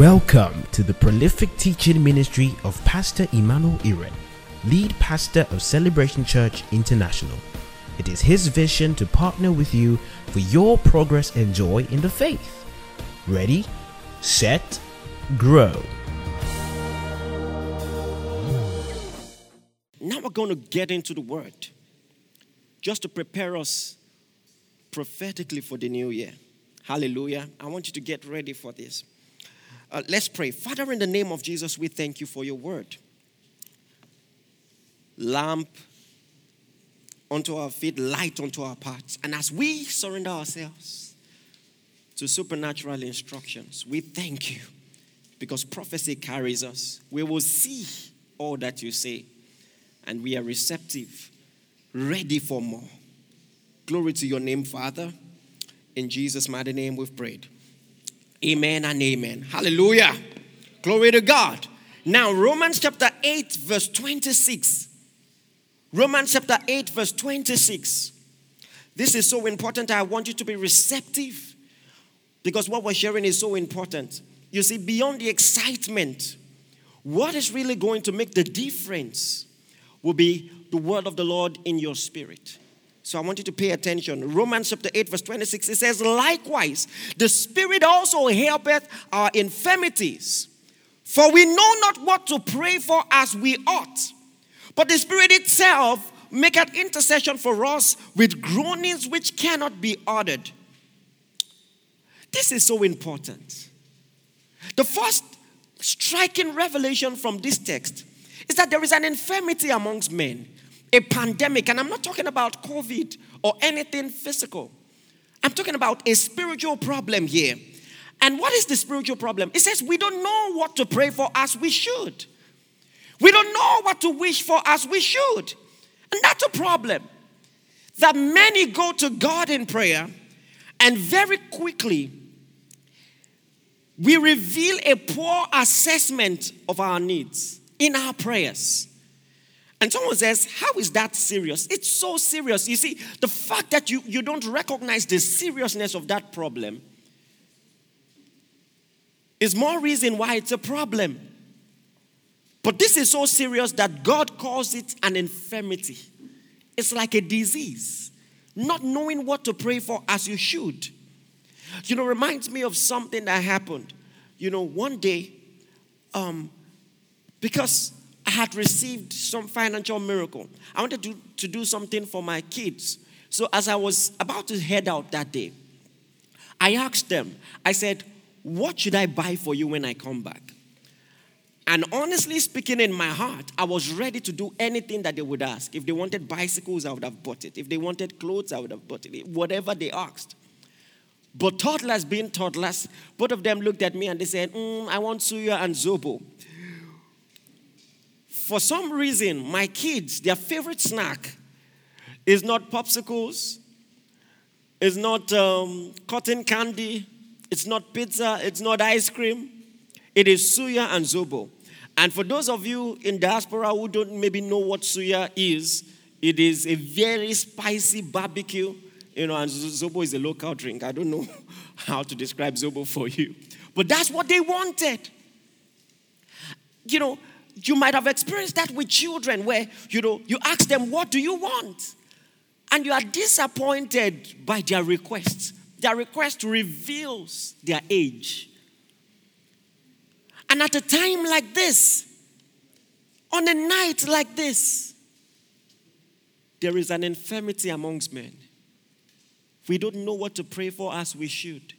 Welcome to the prolific teaching ministry of Pastor Emmanuel Iren, lead pastor of Celebration Church International. It is his vision to partner with you for your progress and joy in the faith. Ready, set, grow. Now we're going to get into the word just to prepare us prophetically for the new year. Hallelujah. I want you to get ready for this. Uh, let's pray. Father, in the name of Jesus, we thank you for your word. Lamp unto our feet, light unto our paths. And as we surrender ourselves to supernatural instructions, we thank you because prophecy carries us. We will see all that you say, and we are receptive, ready for more. Glory to your name, Father. In Jesus' mighty name, we've prayed. Amen and amen. Hallelujah. Glory to God. Now, Romans chapter 8, verse 26. Romans chapter 8, verse 26. This is so important. I want you to be receptive because what we're sharing is so important. You see, beyond the excitement, what is really going to make the difference will be the word of the Lord in your spirit. So I want you to pay attention. Romans chapter 8, verse 26, it says, Likewise, the Spirit also helpeth our infirmities. For we know not what to pray for as we ought. But the Spirit itself maketh intercession for us with groanings which cannot be uttered. This is so important. The first striking revelation from this text is that there is an infirmity amongst men a pandemic, and I'm not talking about COVID or anything physical. I'm talking about a spiritual problem here. And what is the spiritual problem? It says we don't know what to pray for as we should. We don't know what to wish for as we should. And that's a problem. That many go to God in prayer, and very quickly, we reveal a poor assessment of our needs in our prayers. And someone says, How is that serious? It's so serious. You see, the fact that you, you don't recognize the seriousness of that problem is more reason why it's a problem. But this is so serious that God calls it an infirmity. It's like a disease, not knowing what to pray for as you should. You know, reminds me of something that happened. You know, one day, um, because I had received some financial miracle. I wanted to, to do something for my kids. So as I was about to head out that day, I asked them, I said, What should I buy for you when I come back? And honestly speaking, in my heart, I was ready to do anything that they would ask. If they wanted bicycles, I would have bought it. If they wanted clothes, I would have bought it. Whatever they asked. But toddlers being toddlers, both of them looked at me and they said, mm, I want suya and zobo for some reason, my kids, their favorite snack is not popsicles, it's not um, cotton candy, it's not pizza, it's not ice cream. It is suya and zobo. And for those of you in diaspora who don't maybe know what suya is, it is a very spicy barbecue. You know, and zobo is a local drink. I don't know how to describe zobo for you. But that's what they wanted. You know, you might have experienced that with children where you know you ask them what do you want? And you are disappointed by their requests. Their request reveals their age. And at a time like this on a night like this there is an infirmity amongst men. We don't know what to pray for as we should.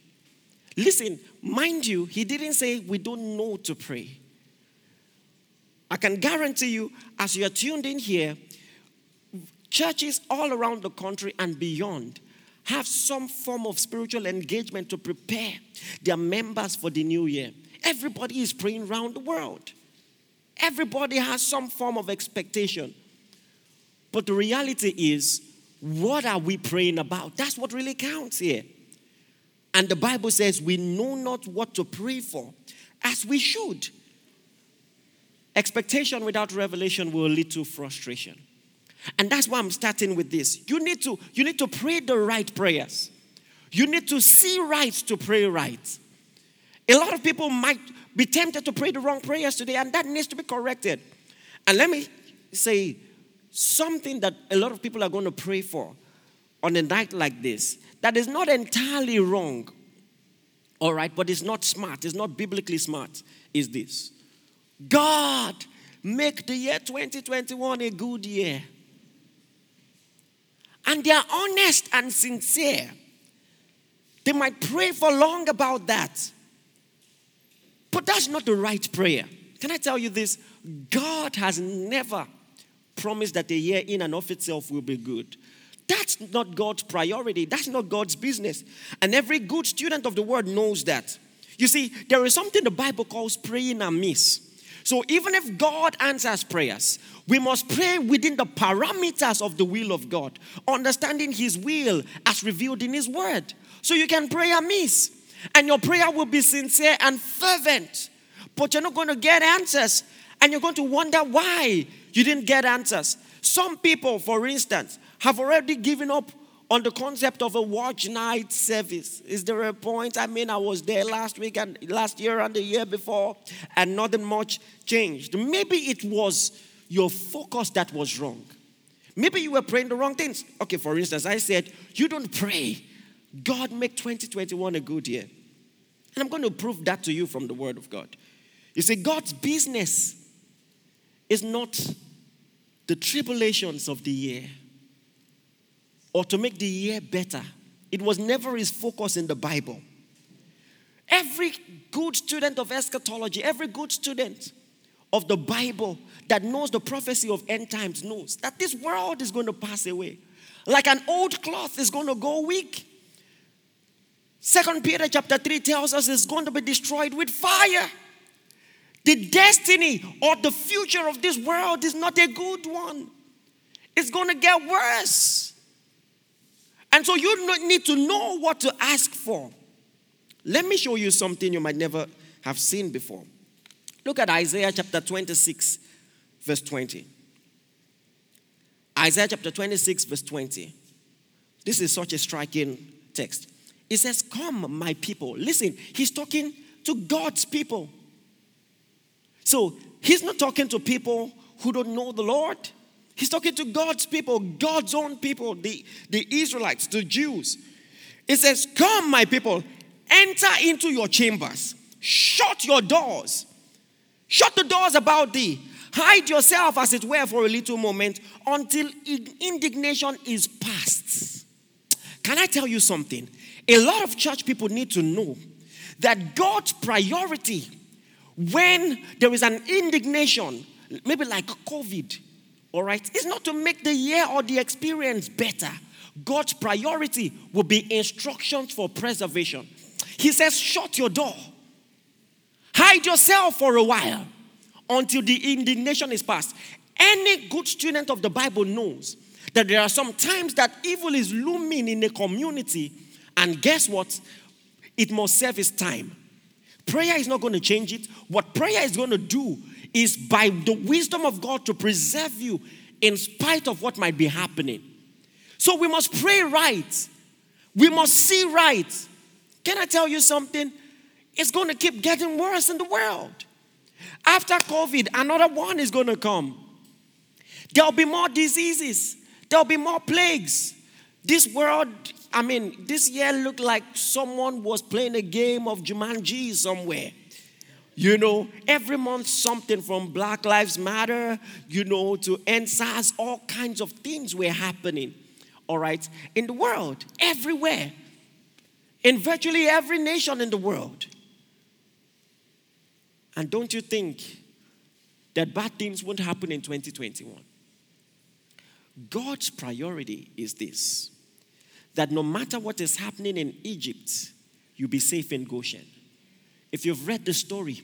Listen mind you he didn't say we don't know to pray I can guarantee you, as you're tuned in here, churches all around the country and beyond have some form of spiritual engagement to prepare their members for the new year. Everybody is praying around the world. Everybody has some form of expectation. But the reality is, what are we praying about? That's what really counts here. And the Bible says we know not what to pray for as we should. Expectation without revelation will lead to frustration. And that's why I'm starting with this. You need to, you need to pray the right prayers. You need to see right to pray right. A lot of people might be tempted to pray the wrong prayers today, and that needs to be corrected. And let me say something that a lot of people are going to pray for on a night like this that is not entirely wrong, all right, but it's not smart, it's not biblically smart, is this God, make the year 2021 a good year. And they are honest and sincere. They might pray for long about that. But that's not the right prayer. Can I tell you this? God has never promised that a year in and of itself will be good. That's not God's priority. That's not God's business. And every good student of the word knows that. You see, there is something the Bible calls praying amiss. So even if God answers prayers, we must pray within the parameters of the will of God, understanding His will as revealed in His word. So you can pray amiss, and your prayer will be sincere and fervent, but you're not going to get answers, and you're going to wonder why you didn't get answers. Some people, for instance, have already given up on the concept of a watch night service. Is there a point? I mean, I was there last week and last year and the year before, and nothing much changed. Maybe it was your focus that was wrong. Maybe you were praying the wrong things. Okay, for instance, I said, You don't pray. God make 2021 a good year. And I'm going to prove that to you from the Word of God. You see, God's business is not the tribulations of the year or to make the year better. It was never his focus in the Bible. Every good student of eschatology, every good student of the Bible that knows the prophecy of end times knows that this world is going to pass away. Like an old cloth is going to go weak. Second Peter chapter 3 tells us it's going to be destroyed with fire. The destiny or the future of this world is not a good one. It's going to get worse. And so you need to know what to ask for. Let me show you something you might never have seen before. Look at Isaiah chapter 26, verse 20. Isaiah chapter 26, verse 20. This is such a striking text. It says, Come, my people. Listen, he's talking to God's people. So he's not talking to people who don't know the Lord. He's talking to God's people, God's own people, the, the Israelites, the Jews. It says, Come, my people, enter into your chambers, shut your doors, shut the doors about thee, hide yourself, as it were, for a little moment until indignation is past. Can I tell you something? A lot of church people need to know that God's priority when there is an indignation, maybe like COVID, all right, it's not to make the year or the experience better. God's priority will be instructions for preservation. He says, shut your door, hide yourself for a while until the indignation is past. Any good student of the Bible knows that there are some times that evil is looming in a community, and guess what? It must serve its time. Prayer is not going to change it. What prayer is going to do is by the wisdom of God to preserve you in spite of what might be happening. So we must pray right. We must see right. Can I tell you something? It's going to keep getting worse in the world. After COVID, another one is going to come. There'll be more diseases, there'll be more plagues. This world I mean, this year looked like someone was playing a game of Jumanji somewhere. You know, every month something from Black Lives Matter, you know, to EndSARS, all kinds of things were happening, all right, in the world, everywhere, in virtually every nation in the world. And don't you think that bad things won't happen in 2021? God's priority is this that no matter what is happening in Egypt, you'll be safe in Goshen. If you've read the story,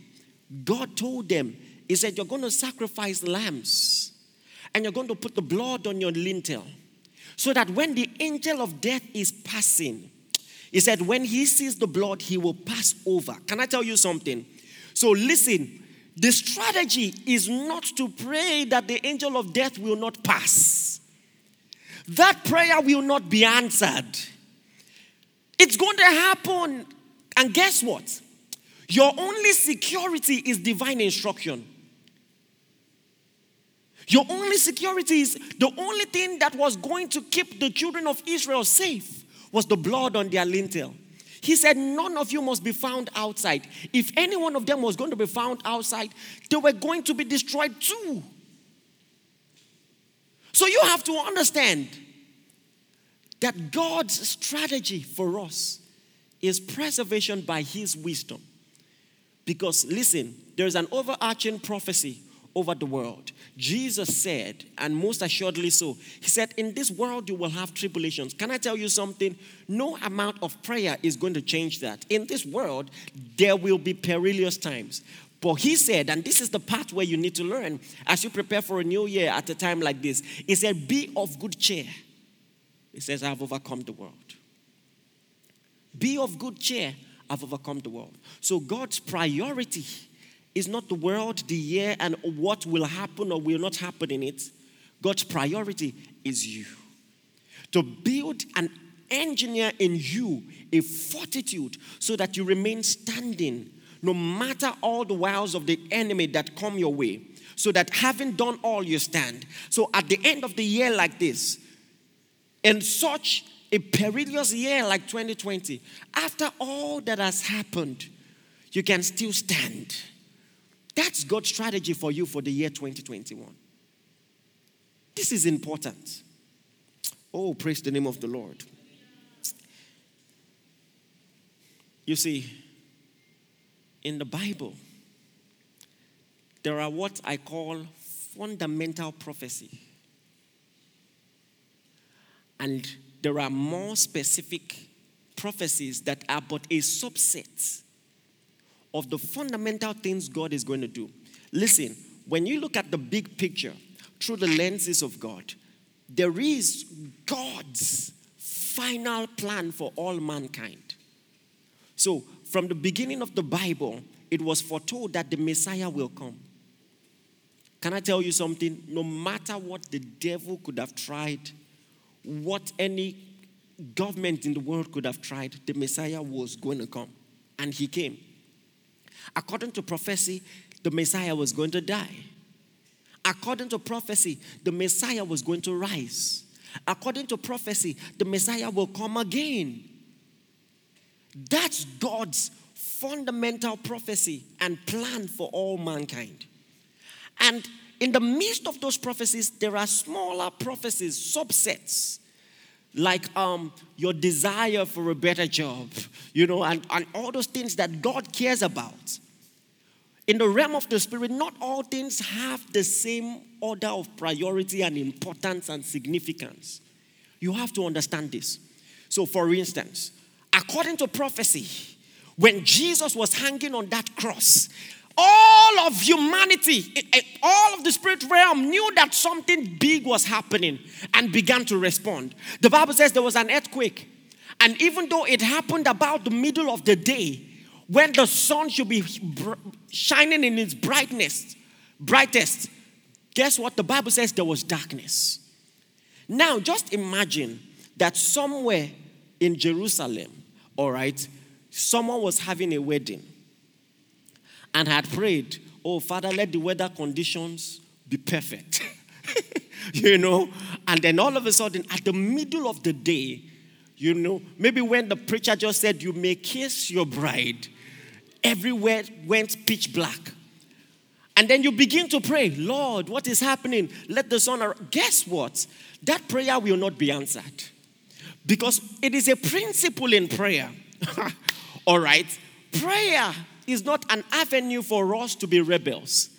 God told them, He said, You're going to sacrifice lambs and you're going to put the blood on your lintel so that when the angel of death is passing, He said, When he sees the blood, he will pass over. Can I tell you something? So listen, the strategy is not to pray that the angel of death will not pass that prayer will not be answered. It's going to happen. And guess what? Your only security is divine instruction. Your only security is the only thing that was going to keep the children of Israel safe was the blood on their lintel. He said, None of you must be found outside. If any one of them was going to be found outside, they were going to be destroyed too. So you have to understand that God's strategy for us is preservation by His wisdom. Because listen, there's an overarching prophecy over the world. Jesus said, and most assuredly so, He said, In this world you will have tribulations. Can I tell you something? No amount of prayer is going to change that. In this world, there will be perilous times. But he said, and this is the part where you need to learn as you prepare for a new year at a time like this. He said, Be of good cheer. He says, I have overcome the world. Be of good cheer. I've overcome the world. So God's priority is not the world, the year, and what will happen or will not happen in it. God's priority is you. To build and engineer in you a fortitude so that you remain standing no matter all the wiles of the enemy that come your way. So that having done all, you stand. So at the end of the year, like this, in such a perilous year like 2020, after all that has happened, you can still stand. That's God's strategy for you for the year 2021. This is important. Oh, praise the name of the Lord. You see, in the Bible, there are what I call fundamental prophecy. And there are more specific prophecies that are but a subset of the fundamental things God is going to do. Listen, when you look at the big picture through the lenses of God, there is God's final plan for all mankind. So, from the beginning of the Bible, it was foretold that the Messiah will come. Can I tell you something? No matter what the devil could have tried, what any government in the world could have tried, the Messiah was going to come. And he came. According to prophecy, the Messiah was going to die. According to prophecy, the Messiah was going to rise. According to prophecy, the Messiah will come again. That's God's fundamental prophecy and plan for all mankind. And in the midst of those prophecies, there are smaller prophecies, subsets, like um, your desire for a better job, you know, and, and all those things that God cares about. In the realm of the spirit, not all things have the same order of priority and importance and significance. You have to understand this. So, for instance, according to prophecy, when Jesus was hanging on that cross, all of humanity, eh, eh, all of the spirit realm knew that something big was happening and began to respond. The Bible says there was an earthquake. And even though it happened about the middle of the day, when the sun should be shining in its brightness, brightest, guess what? The Bible says there was darkness. Now, just imagine that somewhere in Jerusalem, all right, someone was having a wedding and had prayed, Oh, Father, let the weather conditions be perfect. you know? And then all of a sudden, at the middle of the day, you know, maybe when the preacher just said, You may kiss your bride, everywhere went pitch black. And then you begin to pray, Lord, what is happening? Let the sun. Guess what? That prayer will not be answered. Because it is a principle in prayer. All right? Prayer is not an avenue for us to be rebels.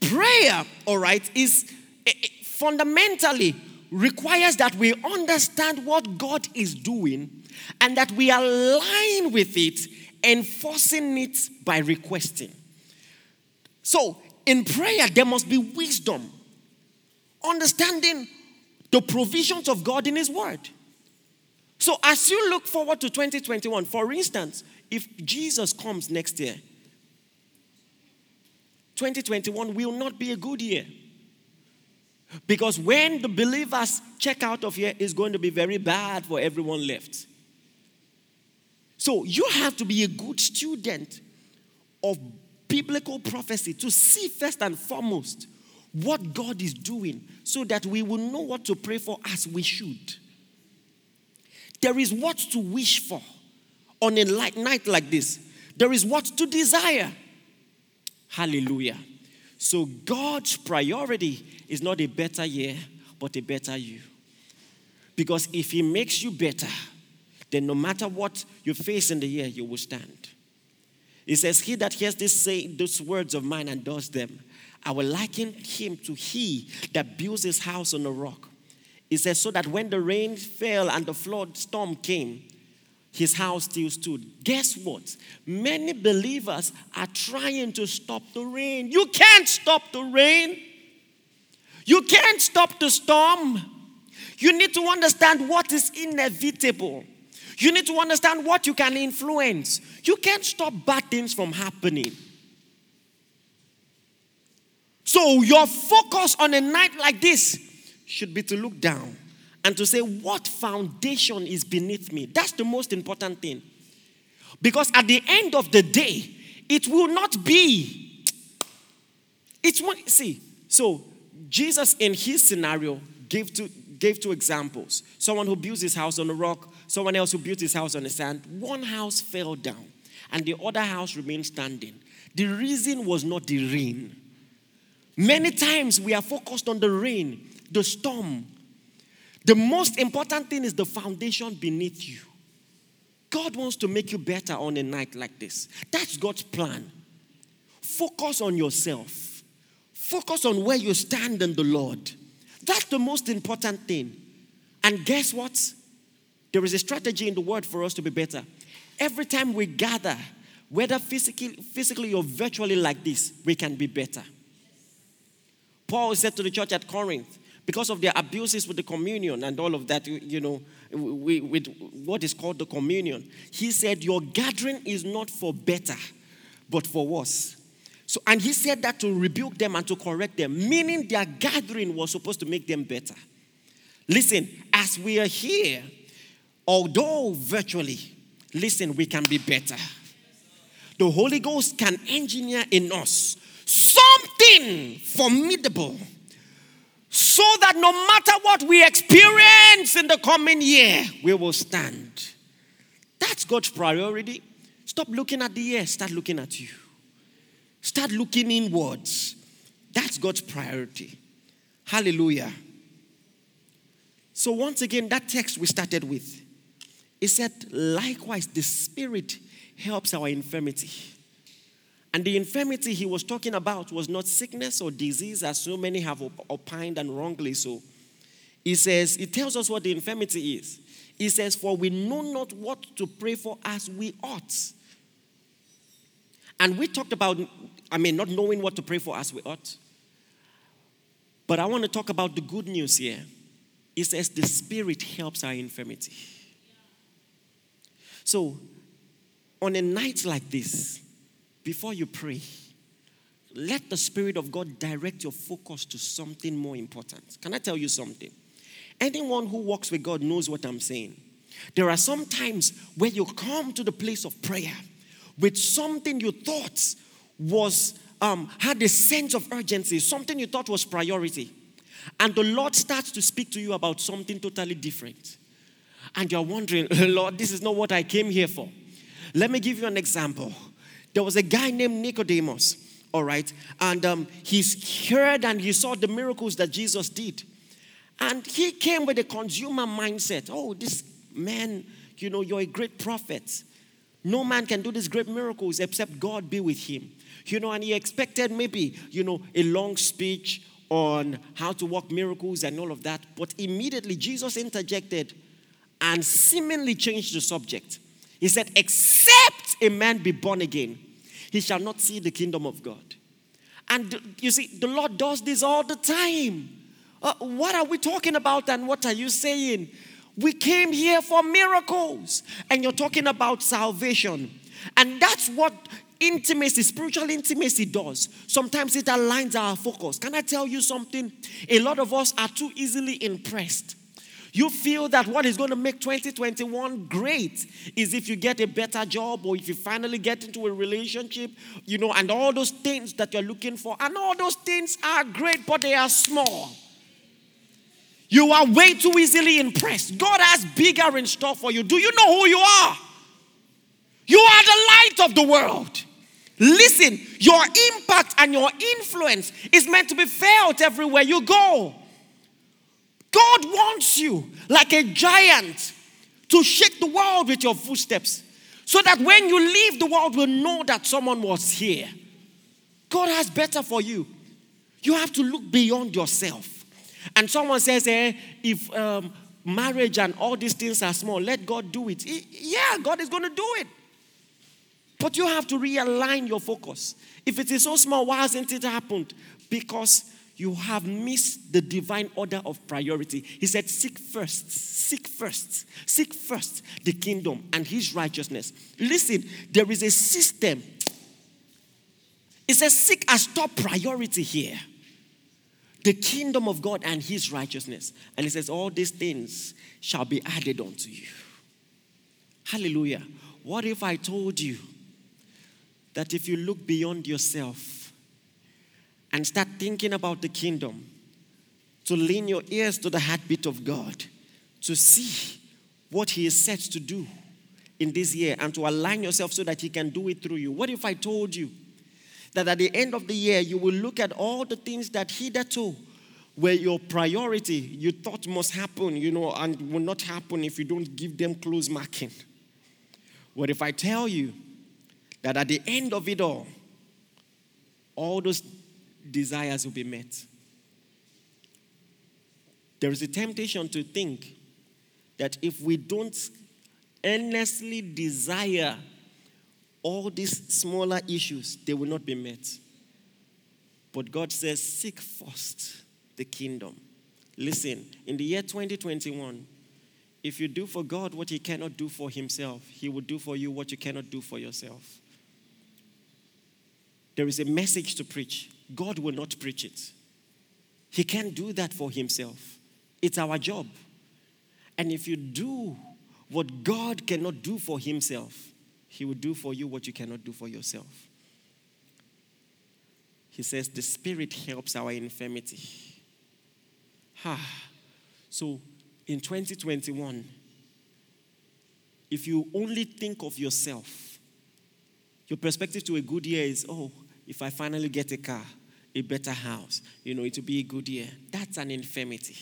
Prayer, all right, is eh, eh, fundamentally requires that we understand what God is doing and that we align with it, enforcing it by requesting. So, in prayer, there must be wisdom, understanding the provisions of God in His Word. So, as you look forward to 2021, for instance, if Jesus comes next year, 2021 will not be a good year. Because when the believers check out of here, it's going to be very bad for everyone left. So you have to be a good student of biblical prophecy to see first and foremost what God is doing so that we will know what to pray for as we should. There is what to wish for on a light night like this. There is what to desire. Hallelujah. So God's priority is not a better year, but a better you. Because if He makes you better, then no matter what you face in the year, you will stand. He says, He that hears this say those words of mine and does them, I will liken him to he that builds his house on a rock. He says, so that when the rain fell and the flood storm came, his house still stood. Guess what? Many believers are trying to stop the rain. You can't stop the rain. You can't stop the storm. You need to understand what is inevitable. You need to understand what you can influence. You can't stop bad things from happening. So, your focus on a night like this should be to look down and to say, What foundation is beneath me? That's the most important thing. Because at the end of the day, it will not be. It's what, see, so Jesus in his scenario gave two, gave two examples someone who builds his house on a rock, someone else who built his house on the sand. One house fell down, and the other house remained standing. The reason was not the rain. Many times we are focused on the rain, the storm, the most important thing is the foundation beneath you. God wants to make you better on a night like this. That's God's plan. Focus on yourself, focus on where you stand in the Lord. That's the most important thing. And guess what? There is a strategy in the word for us to be better. Every time we gather, whether physically, physically or virtually like this, we can be better. Paul said to the church at Corinth, because of their abuses with the communion and all of that, you know, with what is called the communion, he said, Your gathering is not for better, but for worse. So, and he said that to rebuke them and to correct them, meaning their gathering was supposed to make them better. Listen, as we are here, although virtually, listen, we can be better. The Holy Ghost can engineer in us something formidable so that no matter what we experience in the coming year, we will stand. That's God's priority. Stop looking at the year, start looking at you. Start looking inwards. That's God's priority. Hallelujah. So, once again, that text we started with, it said, likewise, the Spirit helps our infirmity. And the infirmity he was talking about was not sickness or disease, as so many have opined and wrongly so. He says, He tells us what the infirmity is. He says, For we know not what to pray for as we ought. And we talked about, I mean, not knowing what to pray for as we ought. But I want to talk about the good news here. He says, The Spirit helps our infirmity. So, on a night like this, before you pray, let the Spirit of God direct your focus to something more important. Can I tell you something? Anyone who walks with God knows what I'm saying. There are some times where you come to the place of prayer with something you thought was um, had a sense of urgency, something you thought was priority, and the Lord starts to speak to you about something totally different, and you're wondering, Lord, this is not what I came here for. Let me give you an example. There was a guy named Nicodemus, all right, and um, he's heard and he saw the miracles that Jesus did. And he came with a consumer mindset. Oh, this man, you know, you're a great prophet. No man can do these great miracles except God be with him. You know, and he expected maybe, you know, a long speech on how to work miracles and all of that. But immediately Jesus interjected and seemingly changed the subject. He said, Except a man be born again, he shall not see the kingdom of God. And you see, the Lord does this all the time. Uh, what are we talking about and what are you saying? We came here for miracles, and you're talking about salvation. And that's what intimacy, spiritual intimacy does. Sometimes it aligns our focus. Can I tell you something? A lot of us are too easily impressed You feel that what is going to make 2021 great is if you get a better job or if you finally get into a relationship, you know, and all those things that you're looking for. And all those things are great, but they are small. You are way too easily impressed. God has bigger in store for you. Do you know who you are? You are the light of the world. Listen, your impact and your influence is meant to be felt everywhere you go. God wants you, like a giant, to shake the world with your footsteps so that when you leave, the world will know that someone was here. God has better for you. You have to look beyond yourself. And someone says, eh, if um, marriage and all these things are small, let God do it. Yeah, God is going to do it. But you have to realign your focus. If it is so small, why hasn't it happened? Because you have missed the divine order of priority. He said, Seek first, seek first, seek first the kingdom and his righteousness. Listen, there is a system. It says, Seek as top priority here the kingdom of God and his righteousness. And he says, All these things shall be added unto you. Hallelujah. What if I told you that if you look beyond yourself and start thinking about the kingdom, to lean your ears to the heartbeat of God, to see what He is set to do in this year, and to align yourself so that He can do it through you? What if I told you that at the end of the year, you will look at all the things that hitherto were your priority, you thought must happen, you know, and will not happen if you don't give them close marking. What if I tell you that at the end of it all, all those desires will be met? There is a temptation to think that if we don't earnestly desire all these smaller issues, they will not be met. But God says, seek first the kingdom. Listen, in the year 2021, if you do for God what He cannot do for Himself, He will do for you what you cannot do for yourself. There is a message to preach. God will not preach it. He can't do that for Himself. It's our job. And if you do what God cannot do for Himself, he will do for you what you cannot do for yourself. He says, The Spirit helps our infirmity. Ah, so in 2021, if you only think of yourself, your perspective to a good year is, oh, if I finally get a car, a better house, you know, it will be a good year. That's an infirmity.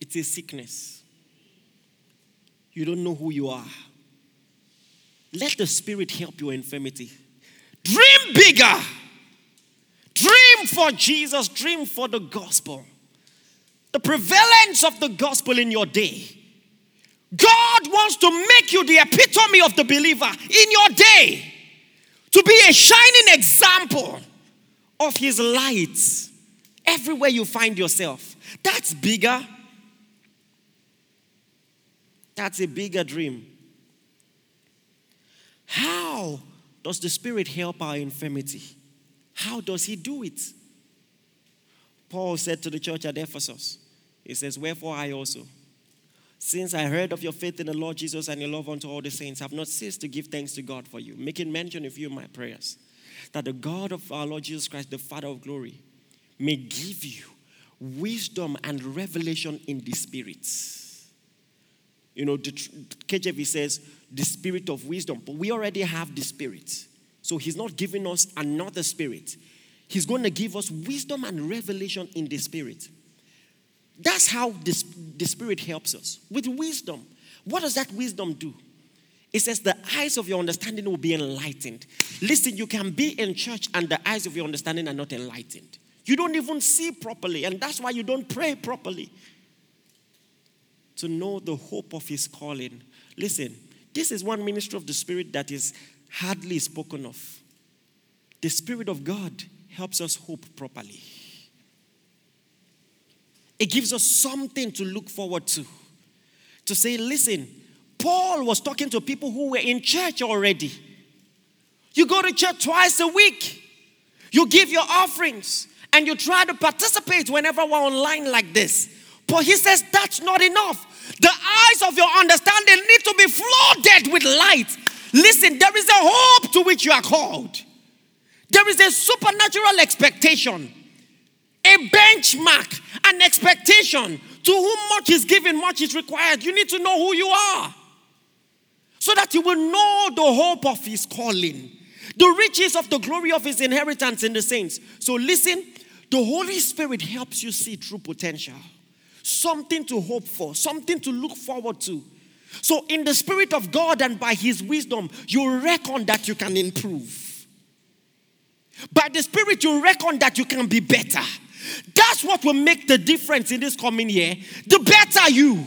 It's a sickness. You don't know who you are. Let the Spirit help your infirmity. Dream bigger. Dream for Jesus. Dream for the gospel. The prevalence of the gospel in your day. God wants to make you the epitome of the believer in your day. To be a shining example of His light everywhere you find yourself. That's bigger. That's a bigger dream. How does the Spirit help our infirmity? How does He do it? Paul said to the church at Ephesus, He says, Wherefore I also, since I heard of your faith in the Lord Jesus and your love unto all the saints, I have not ceased to give thanks to God for you, making mention of you in my prayers, that the God of our Lord Jesus Christ, the Father of glory, may give you wisdom and revelation in the spirits you know, the KJV says the spirit of wisdom, but we already have the spirit. So he's not giving us another spirit. He's going to give us wisdom and revelation in the spirit. That's how this, the spirit helps us with wisdom. What does that wisdom do? It says the eyes of your understanding will be enlightened. Listen, you can be in church and the eyes of your understanding are not enlightened. You don't even see properly, and that's why you don't pray properly to know the hope of his calling. Listen, this is one ministry of the Spirit that is hardly spoken of. The Spirit of God helps us hope properly. It gives us something to look forward to. To say, listen, Paul was talking to people who were in church already. You go to church twice a week, you give your offerings, and you try to participate whenever we're online like this. But he says that's not enough. The eyes of your understanding need to be flooded with light. Listen, there is a hope to which you are called. There is a supernatural expectation, a benchmark, an expectation. To whom much is given, much is required. You need to know who you are so that you will know the hope of his calling, the riches of the glory of his inheritance in the saints. So listen, the Holy Spirit helps you see true potential, something to hope for, something to look forward to. So, in the Spirit of God and by His wisdom, you reckon that you can improve. By the Spirit, you reckon that you can be better. That's what will make the difference in this coming year. The better you.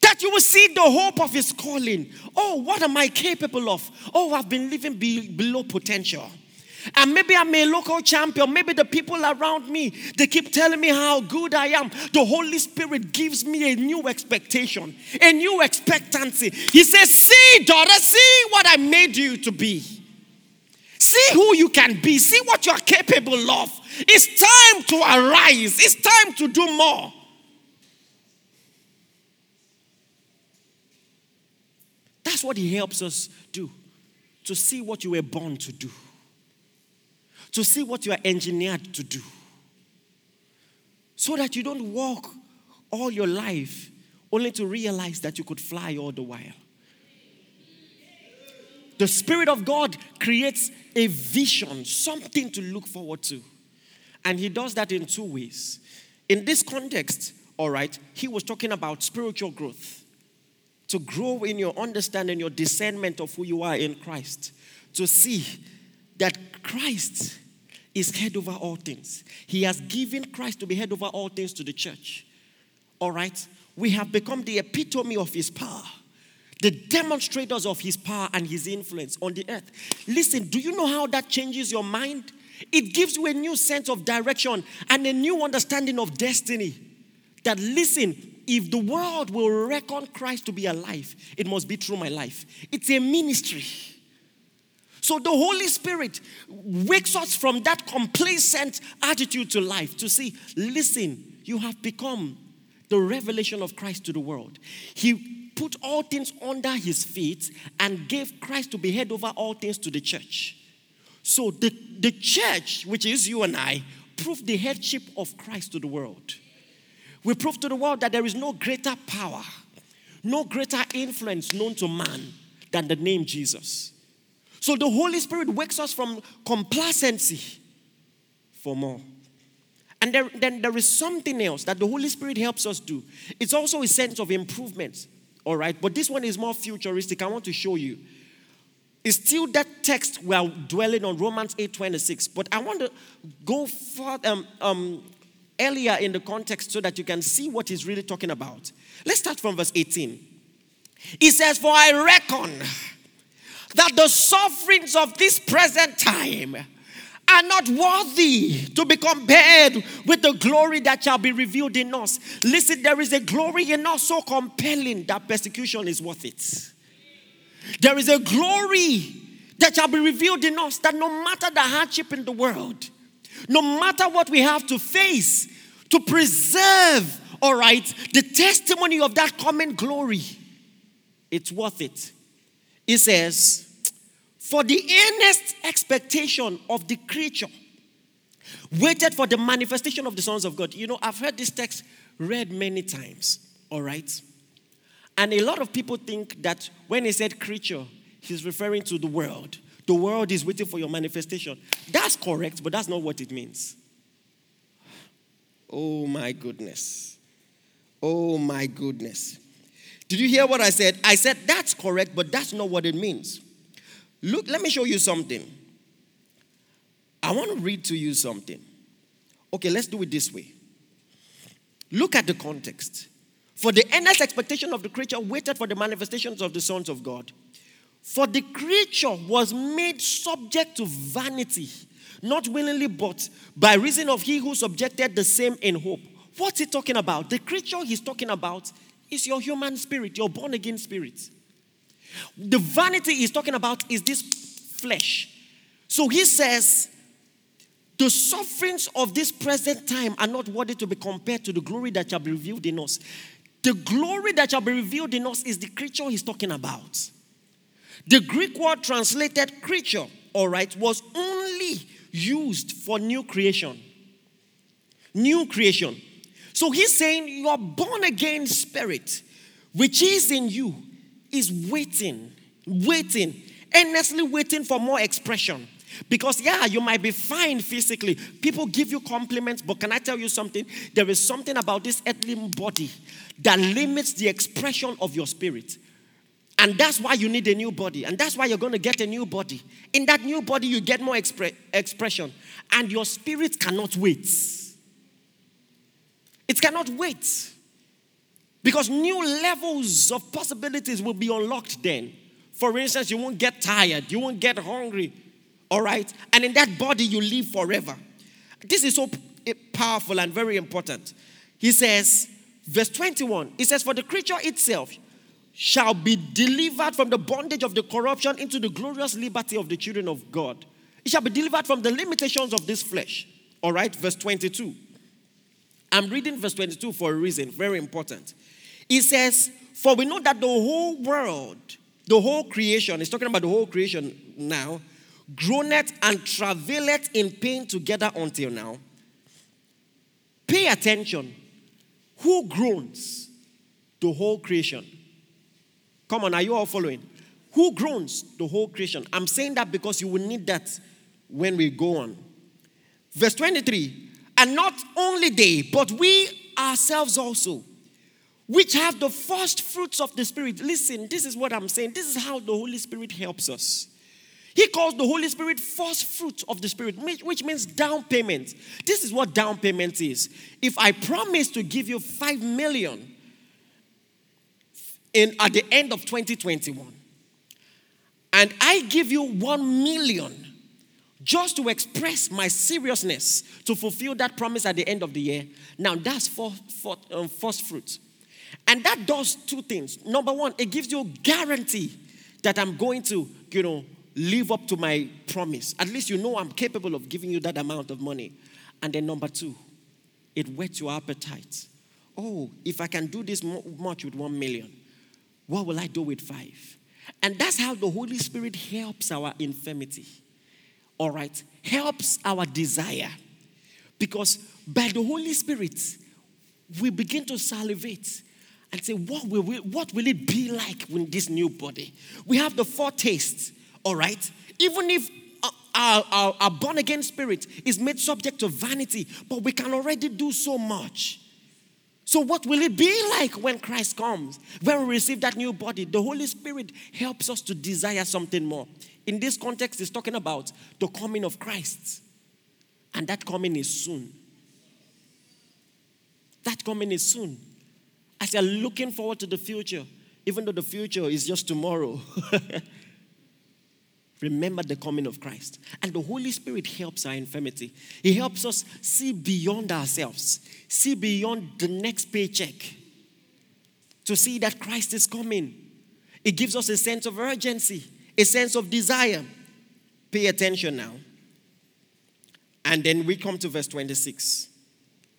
That you will see the hope of His calling. Oh, what am I capable of? Oh, I've been living be- below potential. And maybe I'm a local champion. Maybe the people around me, they keep telling me how good I am. The Holy Spirit gives me a new expectation, a new expectancy. He says, See, daughter, see what I made you to be. See who you can be. See what you're capable of. It's time to arise. It's time to do more. That's what he helps us do to see what you were born to do to see what you are engineered to do. So that you don't walk all your life only to realize that you could fly all the while. The Spirit of God creates a vision, something to look forward to. And He does that in two ways. In this context, all right, He was talking about spiritual growth. To grow in your understanding, your discernment of who you are in Christ. To see that Christ is head over all things. He has given Christ to be head over all things to the church. All right? We have become the epitome of his power, the demonstrators of his power and his influence on the earth. Listen, do you know how that changes your mind? It gives you a new sense of direction and a new understanding of destiny. That listen, if the world will reckon Christ to be alive, it must be through my life. It's a ministry. So the Holy Spirit wakes us from that complacent attitude to life to see, listen, you have become the revelation of Christ to the world. He put all things under his feet and gave Christ to be head over all things to the church. So the, the church, which is you and I, proved the headship of Christ to the world. We prove to the world that there is no greater power, no greater influence known to man than the name Jesus. So the Holy Spirit wakes us from complacency for more. And there, then there is something else that the Holy Spirit helps us do. It's also a sense of improvement. All right, but this one is more futuristic. I want to show you. It's still that text we are dwelling on, Romans 8 26. But I want to go further, um, um, earlier in the context so that you can see what he's really talking about. Let's start from verse 18. He says, For I reckon that the sufferings of this present time are not worthy to be compared with the glory that shall be revealed in us. Listen, there is a glory in us so compelling that persecution is worth it. There is a glory that shall be revealed in us that no matter the hardship in the world, no matter what we have to face, to preserve, all right, the testimony of that common glory, it's worth it. He says, For the earnest expectation of the creature waited for the manifestation of the sons of God. You know, I've heard this text read many times, all right? And a lot of people think that when he said creature, he's referring to the world. The world is waiting for your manifestation. That's correct, but that's not what it means. Oh my goodness. Oh my goodness. Did you hear what I said? I said that's correct, but that's not what it means. Look, let me show you something. I want to read to you something. Okay, let's do it this way. Look at the context. For the endless expectation of the creature waited for the manifestations of the sons of God. For the creature was made subject to vanity, not willingly, but by reason of he who subjected the same in hope. What's he talking about? The creature he's talking about is your human spirit, your born again spirit. The vanity he's talking about is this flesh. So he says, The sufferings of this present time are not worthy to be compared to the glory that shall be revealed in us. The glory that shall be revealed in us is the creature he's talking about. The Greek word translated creature, all right, was only used for new creation. New creation. So he's saying your born again spirit, which is in you, is waiting, waiting, earnestly waiting for more expression. Because, yeah, you might be fine physically. People give you compliments, but can I tell you something? There is something about this earthly body that limits the expression of your spirit. And that's why you need a new body. And that's why you're going to get a new body. In that new body, you get more expre- expression. And your spirit cannot wait. It cannot wait. Because new levels of possibilities will be unlocked then. For instance, you won't get tired, you won't get hungry, all right? And in that body, you live forever. This is so eh, powerful and very important. He says, verse 21, he says, For the creature itself shall be delivered from the bondage of the corruption into the glorious liberty of the children of God. It shall be delivered from the limitations of this flesh. All right, verse 22. I'm reading verse 22 for a reason, very important. He says, For we know that the whole world, the whole creation, he's talking about the whole creation now, groaneth and travaileth in pain together until now. Pay attention. Who groans? The whole creation. Come on, are you all following? Who groans? The whole creation. I'm saying that because you will need that when we go on. Verse 23 And not only they, but we ourselves also, which have the first fruits of the Spirit. Listen, this is what I'm saying. This is how the Holy Spirit helps us. He calls the Holy Spirit first fruit of the Spirit, which means down payment. This is what down payment is. If I promise to give you five million in at the end of 2021, and I give you one million just to express my seriousness to fulfill that promise at the end of the year, now that's for, for um, first fruit. And that does two things. Number one, it gives you guarantee that I'm going to, you know, live up to my promise. At least you know I'm capable of giving you that amount of money. And then number two, it whets your appetite. Oh, if I can do this much with one million, what will I do with five? And that's how the Holy Spirit helps our infirmity. All right? Helps our desire. Because by the Holy Spirit, we begin to salivate and say, what will, we, what will it be like with this new body? We have the foretaste all right? Even if our, our, our born again spirit is made subject to vanity, but we can already do so much. So, what will it be like when Christ comes? When we receive that new body, the Holy Spirit helps us to desire something more. In this context, is talking about the coming of Christ. And that coming is soon. That coming is soon. As you're looking forward to the future, even though the future is just tomorrow, Remember the coming of Christ. And the Holy Spirit helps our infirmity. He helps us see beyond ourselves, see beyond the next paycheck, to see that Christ is coming. It gives us a sense of urgency, a sense of desire. Pay attention now. And then we come to verse 26.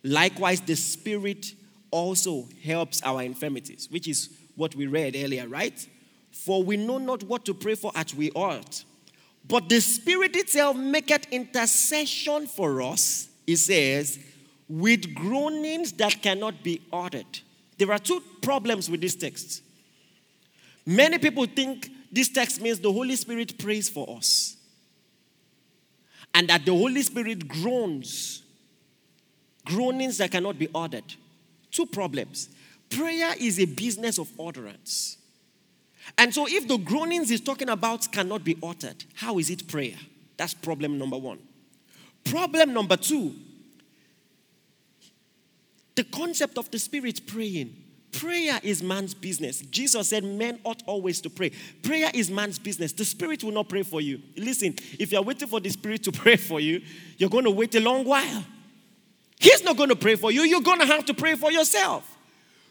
Likewise, the Spirit also helps our infirmities, which is what we read earlier, right? For we know not what to pray for as we ought. But the Spirit itself maketh intercession for us, he says, with groanings that cannot be uttered. There are two problems with this text. Many people think this text means the Holy Spirit prays for us and that the Holy Spirit groans, groanings that cannot be ordered. Two problems. Prayer is a business of utterance. And so, if the groanings he's talking about cannot be uttered, how is it prayer? That's problem number one. Problem number two the concept of the Spirit praying. Prayer is man's business. Jesus said men ought always to pray. Prayer is man's business. The Spirit will not pray for you. Listen, if you're waiting for the Spirit to pray for you, you're going to wait a long while. He's not going to pray for you. You're going to have to pray for yourself.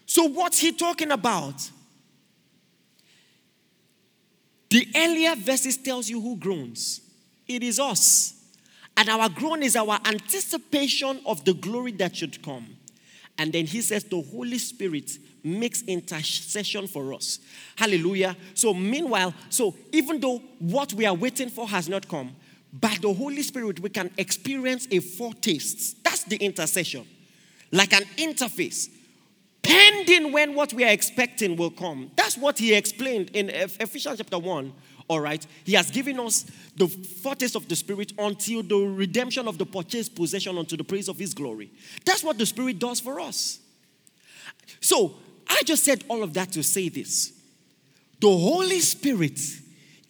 So, what's he talking about? The earlier verses tells you who groans. It is us. And our groan is our anticipation of the glory that should come. And then he says, the Holy Spirit makes intercession for us. Hallelujah. So, meanwhile, so even though what we are waiting for has not come, by the Holy Spirit, we can experience a foretaste. That's the intercession, like an interface, pending when what we are expecting will come. That's what he explained in Ephesians chapter 1. All right, he has given us the foretaste of the Spirit until the redemption of the purchased possession unto the praise of his glory. That's what the Spirit does for us. So, I just said all of that to say this. The Holy Spirit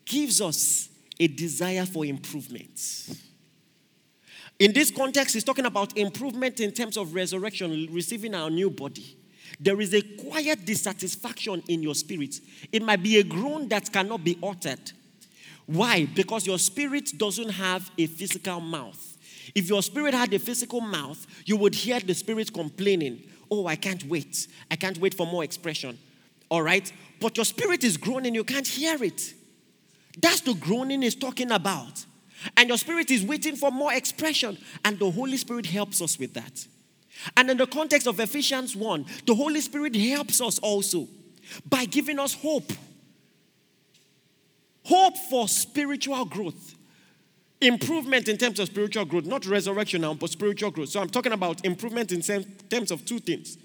gives us a desire for improvement. In this context, he's talking about improvement in terms of resurrection, receiving our new body. There is a quiet dissatisfaction in your spirit. It might be a groan that cannot be uttered. Why? Because your spirit doesn't have a physical mouth. If your spirit had a physical mouth, you would hear the spirit complaining, Oh, I can't wait. I can't wait for more expression. All right? But your spirit is groaning, you can't hear it. That's the groaning is talking about. And your spirit is waiting for more expression. And the Holy Spirit helps us with that. And in the context of Ephesians 1, the Holy Spirit helps us also by giving us hope. Hope for spiritual growth. Improvement in terms of spiritual growth, not resurrection now, but spiritual growth. So I'm talking about improvement in terms of two things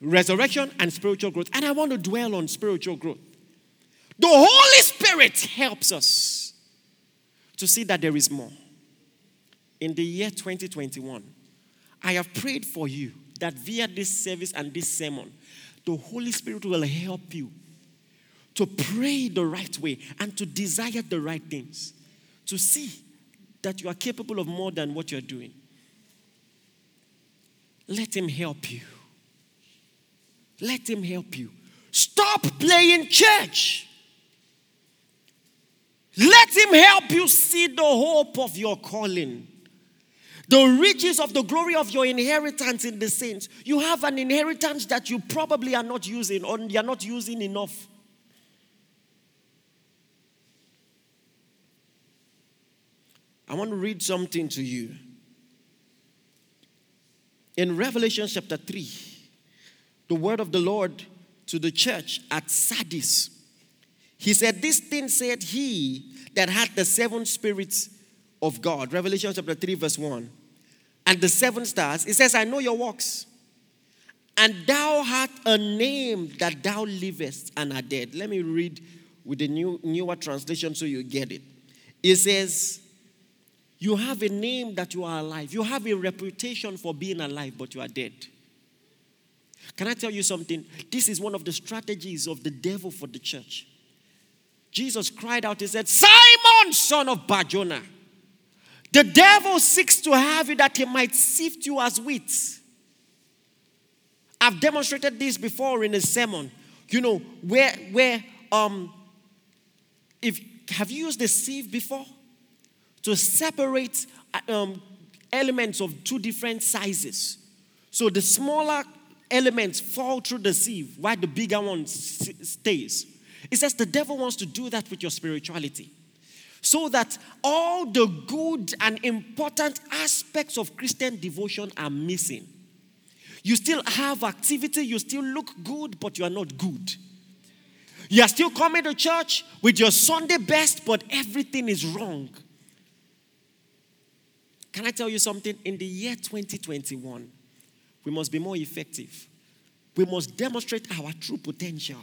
resurrection and spiritual growth. And I want to dwell on spiritual growth. The Holy Spirit helps us to see that there is more. In the year 2021, I have prayed for you that via this service and this sermon, the Holy Spirit will help you to pray the right way and to desire the right things, to see that you are capable of more than what you're doing. Let Him help you. Let Him help you. Stop playing church. Let Him help you see the hope of your calling. The riches of the glory of your inheritance in the saints. You have an inheritance that you probably are not using or you're not using enough. I want to read something to you. In Revelation chapter 3, the word of the Lord to the church at Sardis he said, This thing said he that had the seven spirits of God. Revelation chapter 3, verse 1. And the seven stars. It says, I know your works. And thou hast a name that thou livest and are dead. Let me read with the new, newer translation so you get it. It says, You have a name that you are alive. You have a reputation for being alive, but you are dead. Can I tell you something? This is one of the strategies of the devil for the church. Jesus cried out, He said, Simon, son of Barjona, the devil seeks to have you that he might sift you as wheat. I've demonstrated this before in a sermon. You know, where, where, um, if, have you used the sieve before? To separate um, elements of two different sizes. So the smaller elements fall through the sieve while the bigger one stays. It says the devil wants to do that with your spirituality. So that all the good and important aspects of Christian devotion are missing. You still have activity, you still look good, but you are not good. You are still coming to church with your Sunday best, but everything is wrong. Can I tell you something? In the year 2021, we must be more effective. We must demonstrate our true potential.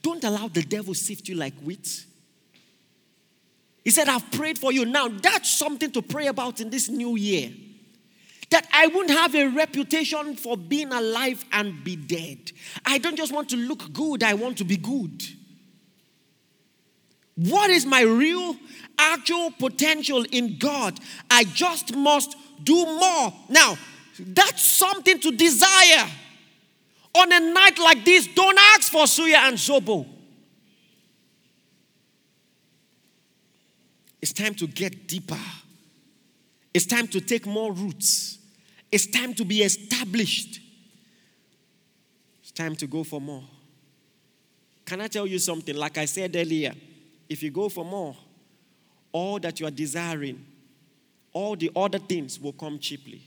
Don't allow the devil sift you like wheat. He said, I've prayed for you. Now, that's something to pray about in this new year. That I won't have a reputation for being alive and be dead. I don't just want to look good, I want to be good. What is my real, actual potential in God? I just must do more. Now, that's something to desire. On a night like this, don't ask for suya and zobo. It's time to get deeper. It's time to take more roots. It's time to be established. It's time to go for more. Can I tell you something? Like I said earlier, if you go for more, all that you are desiring, all the other things will come cheaply.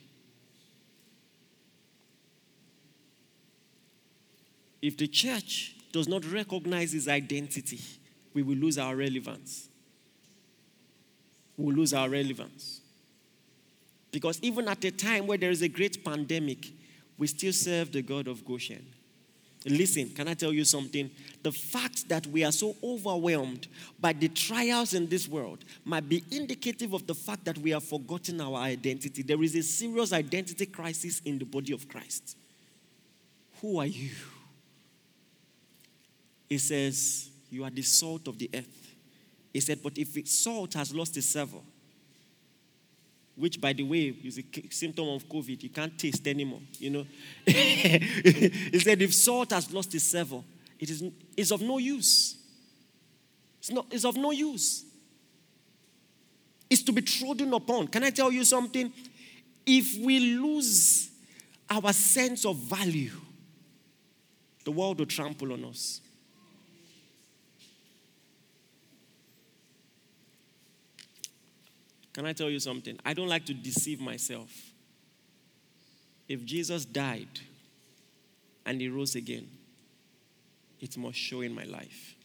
If the church does not recognize its identity, we will lose our relevance. We will lose our relevance. Because even at a time where there is a great pandemic, we still serve the God of Goshen. Listen, can I tell you something? The fact that we are so overwhelmed by the trials in this world might be indicative of the fact that we have forgotten our identity. There is a serious identity crisis in the body of Christ. Who are you? He says, You are the salt of the earth. He said, But if salt has lost its savor, which by the way is a symptom of COVID, you can't taste anymore, you know. he said, if salt has lost its savor, it is it's of no use. It's, not, it's of no use. It's to be trodden upon. Can I tell you something? If we lose our sense of value, the world will trample on us. Can I tell you something? I don't like to deceive myself. If Jesus died and he rose again, it must show in my life.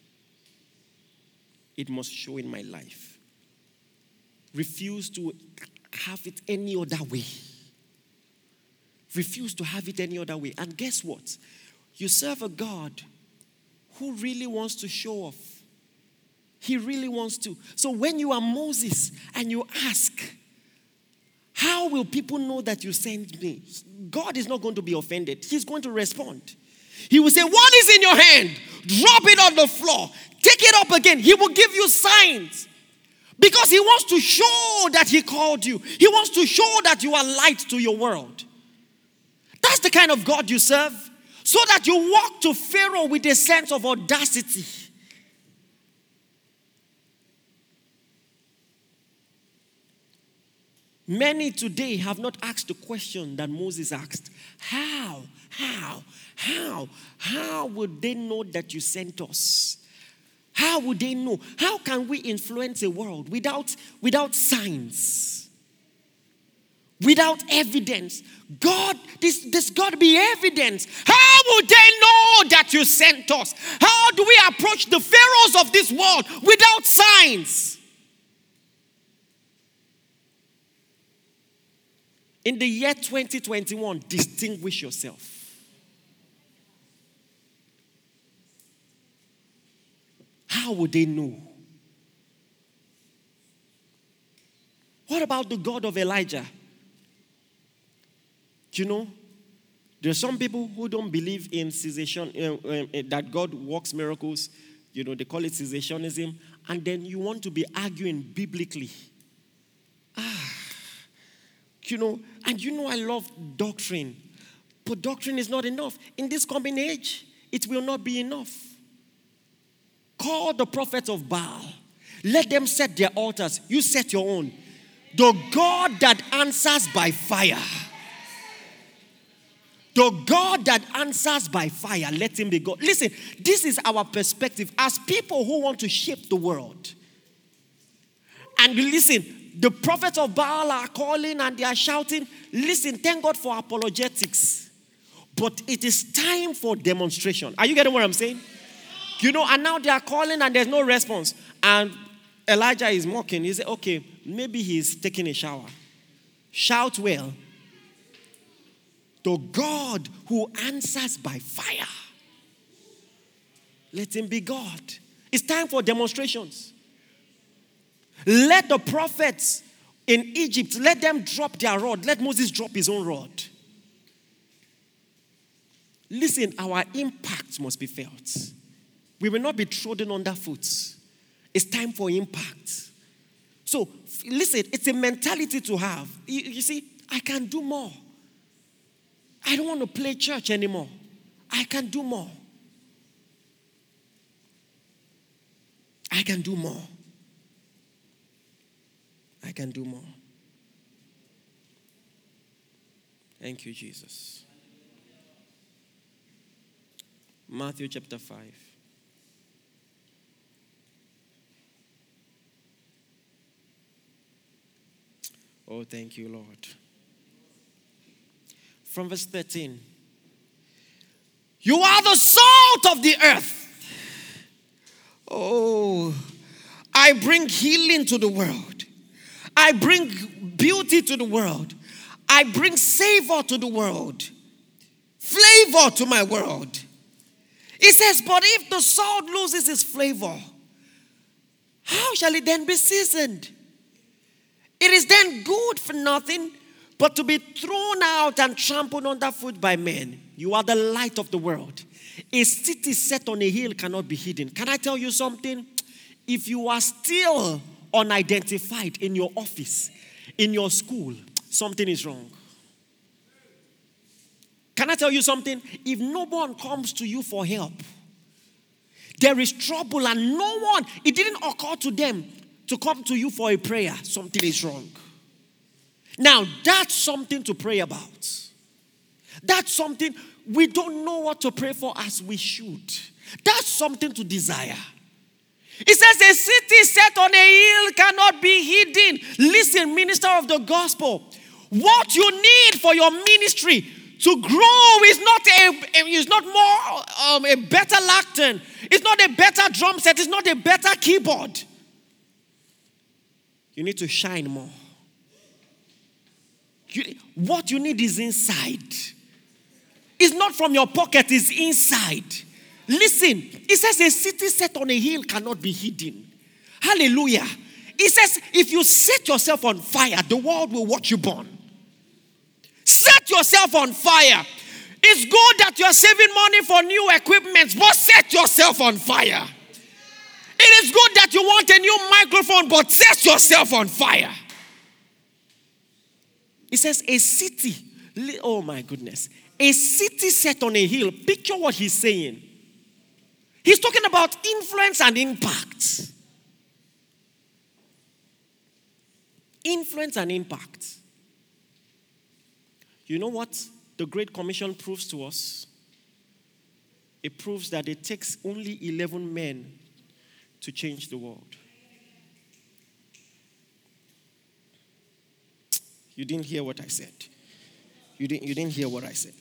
It must show in my life. Refuse to have it any other way. Refuse to have it any other way. And guess what? You serve a God who really wants to show off. He really wants to. So when you are Moses and you ask, How will people know that you sent me? God is not going to be offended. He's going to respond. He will say, What is in your hand? Drop it on the floor. Take it up again. He will give you signs. Because he wants to show that he called you. He wants to show that you are light to your world. That's the kind of God you serve. So that you walk to Pharaoh with a sense of audacity. Many today have not asked the question that Moses asked How, how, how, how would they know that you sent us? How would they know? How can we influence a world without, without signs? Without evidence? God, this, this got to be evidence. How would they know that you sent us? How do we approach the pharaohs of this world without signs? In the year 2021, distinguish yourself. How would they know? What about the God of Elijah? You know, there are some people who don't believe in cessation, uh, uh, uh, that God works miracles. You know, they call it cessationism. And then you want to be arguing biblically. You know, and you know I love doctrine. But doctrine is not enough. In this coming age, it will not be enough. Call the prophets of Baal. Let them set their altars. You set your own. The God that answers by fire. The God that answers by fire, let him be God. Listen, this is our perspective as people who want to shape the world. And listen, the prophets of Baal are calling and they are shouting, Listen, thank God for apologetics. But it is time for demonstration. Are you getting what I'm saying? You know, and now they are calling and there's no response. And Elijah is mocking. He said, Okay, maybe he's taking a shower. Shout well. The God who answers by fire. Let him be God. It's time for demonstrations. Let the prophets in Egypt, let them drop their rod. Let Moses drop his own rod. Listen, our impact must be felt. We will not be trodden underfoot. It's time for impact. So, listen, it's a mentality to have. You, you see, I can do more. I don't want to play church anymore. I can do more. I can do more. I can do more. Thank you, Jesus. Matthew chapter 5. Oh, thank you, Lord. From verse 13 You are the salt of the earth. Oh, I bring healing to the world. I bring beauty to the world. I bring savor to the world, flavor to my world. He says, But if the salt loses its flavor, how shall it then be seasoned? It is then good for nothing but to be thrown out and trampled underfoot by men. You are the light of the world. A city set on a hill cannot be hidden. Can I tell you something? If you are still unidentified in your office, in your school, something is wrong. Can I tell you something? If no one comes to you for help, there is trouble, and no one, it didn't occur to them to come to you for a prayer, something is wrong. Now, that's something to pray about. That's something we don't know what to pray for as we should. That's something to desire. It says, A city set on a hill cannot be hidden. Listen, minister of the gospel, what you need for your ministry to grow is not a is not more um, a better lectern. It's not a better drum set. It's not a better keyboard. You need to shine more. You, what you need is inside. It's not from your pocket, it's inside. Listen, it says a city set on a hill cannot be hidden. Hallelujah. It says if you set yourself on fire, the world will watch you burn. Set yourself on fire. It's good that you're saving money for new equipment, but set yourself on fire. It is good that you want a new microphone, but set yourself on fire. It says, a city, oh my goodness, a city set on a hill. Picture what he's saying. He's talking about influence and impact. Influence and impact. You know what the Great Commission proves to us? It proves that it takes only 11 men to change the world. You didn't hear what I said. You didn't, you didn't hear what I said.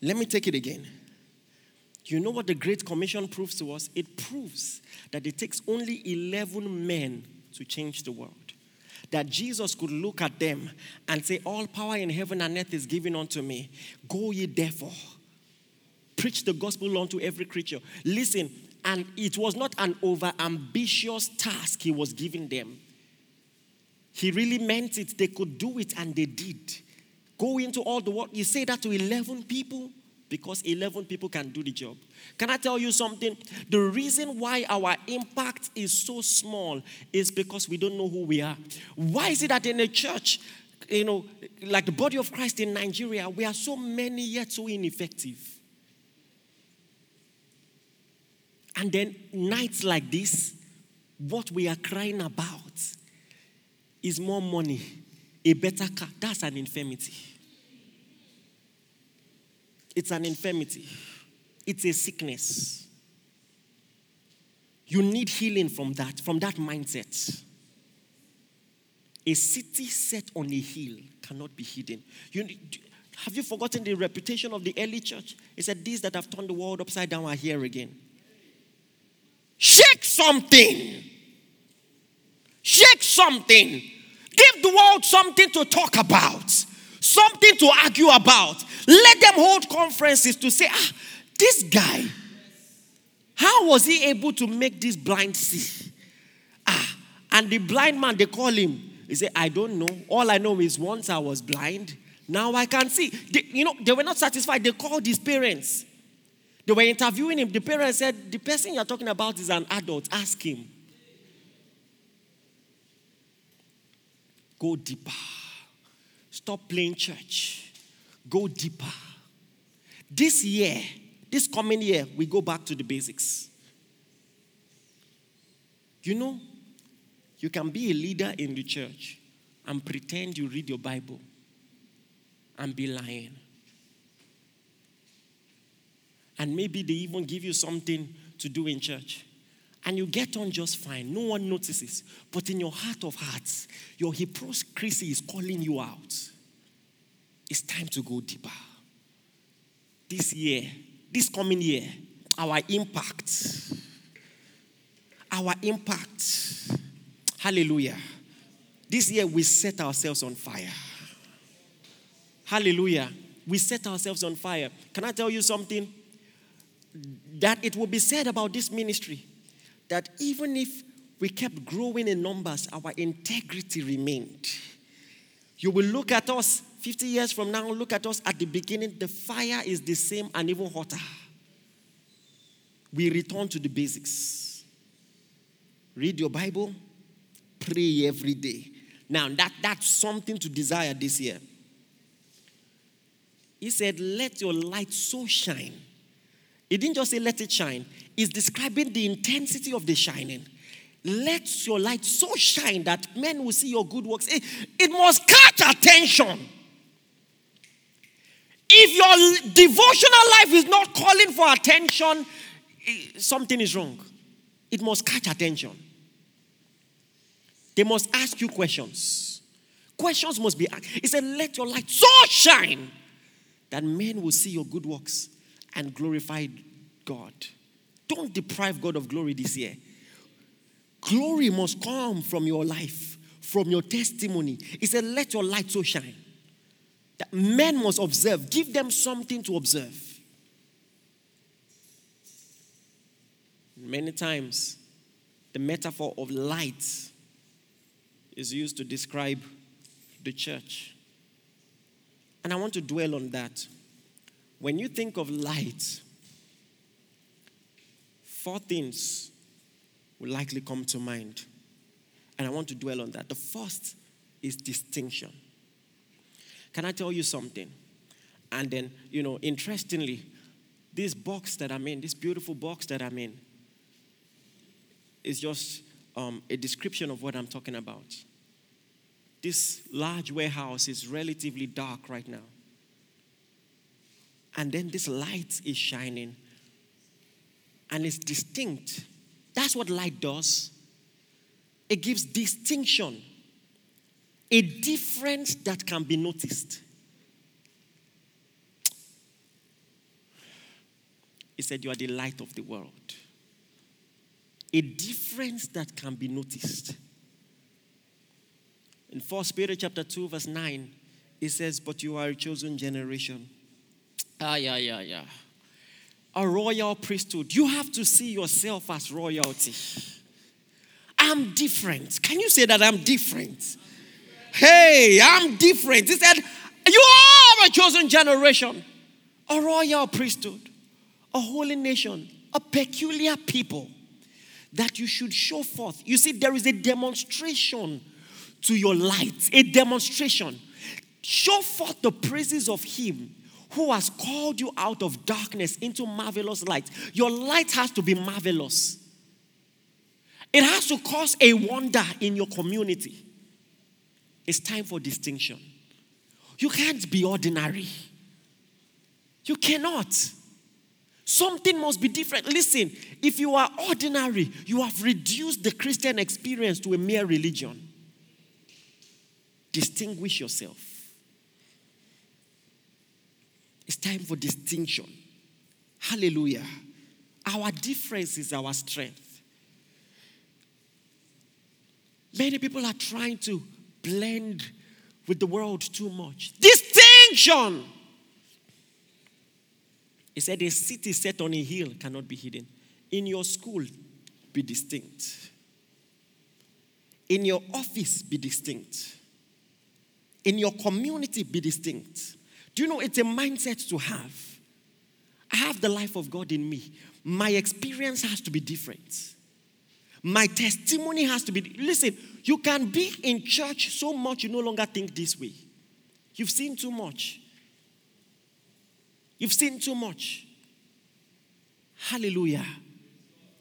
Let me take it again. You know what the Great Commission proves to us? It proves that it takes only 11 men to change the world. That Jesus could look at them and say, All power in heaven and earth is given unto me. Go ye therefore. Preach the gospel unto every creature. Listen, and it was not an over ambitious task he was giving them. He really meant it. They could do it, and they did. Go into all the world. You say that to 11 people because 11 people can do the job. Can I tell you something? The reason why our impact is so small is because we don't know who we are. Why is it that in a church, you know, like the body of Christ in Nigeria, we are so many yet so ineffective? And then nights like this, what we are crying about is more money, a better car. That's an infirmity. It's an infirmity, it's a sickness. You need healing from that, from that mindset. A city set on a hill cannot be hidden. You, have you forgotten the reputation of the early church? It said, These that have turned the world upside down are here again. Shake something. Shake something. Give the world something to talk about, something to argue about. Let them hold conferences to say, ah, this guy, how was he able to make this blind see? Ah, and the blind man, they call him. He said, I don't know. All I know is once I was blind, now I can see. They, you know, they were not satisfied. They called his parents. They were interviewing him. The parents said, The person you're talking about is an adult. Ask him. Go deeper. Stop playing church. Go deeper. This year, this coming year, we go back to the basics. You know, you can be a leader in the church and pretend you read your Bible and be lying and maybe they even give you something to do in church. And you get on just fine. No one notices. But in your heart of hearts, your hypocrisy is calling you out. It's time to go deeper. This year, this coming year, our impact, our impact, hallelujah. This year, we set ourselves on fire. Hallelujah. We set ourselves on fire. Can I tell you something? That it will be said about this ministry that even if we kept growing in numbers, our integrity remained. You will look at us 50 years from now, look at us at the beginning, the fire is the same and even hotter. We return to the basics. Read your Bible, pray every day. Now, that, that's something to desire this year. He said, Let your light so shine. He didn't just say, Let it shine, he's describing the intensity of the shining. Let your light so shine that men will see your good works. It, it must catch attention. If your devotional life is not calling for attention, eh, something is wrong. It must catch attention. They must ask you questions. Questions must be asked. He said, Let your light so shine that men will see your good works and glorify God. Don't deprive God of glory this year. Glory must come from your life, from your testimony. He said, Let your light so shine that men must observe. Give them something to observe. Many times, the metaphor of light is used to describe the church. And I want to dwell on that. When you think of light, four things will likely come to mind. And I want to dwell on that. The first is distinction. Can I tell you something? And then, you know, interestingly, this box that I'm in, this beautiful box that I'm in, is just um, a description of what I'm talking about. This large warehouse is relatively dark right now. And then this light is shining and it's distinct. That's what light does. It gives distinction, a difference that can be noticed. He said, You are the light of the world. A difference that can be noticed. In 1 Peter chapter 2, verse 9, it says, But you are a chosen generation. Ah, yeah, yeah, yeah. A royal priesthood. You have to see yourself as royalty. I'm different. Can you say that I'm different? Hey, I'm different. He said, You are a chosen generation, a royal priesthood, a holy nation, a peculiar people that you should show forth. You see, there is a demonstration to your light, a demonstration. Show forth the praises of Him who has called you out of darkness into marvelous light. Your light has to be marvelous, it has to cause a wonder in your community. It's time for distinction. You can't be ordinary. You cannot. Something must be different. Listen, if you are ordinary, you have reduced the Christian experience to a mere religion. Distinguish yourself. It's time for distinction. Hallelujah. Our difference is our strength. Many people are trying to blend with the world too much. Distinction. He said, A city set on a hill cannot be hidden. In your school, be distinct. In your office, be distinct. In your community, be distinct. Do you know it's a mindset to have? I have the life of God in me. My experience has to be different. My testimony has to be. Listen, you can be in church so much you no longer think this way. You've seen too much. You've seen too much. Hallelujah.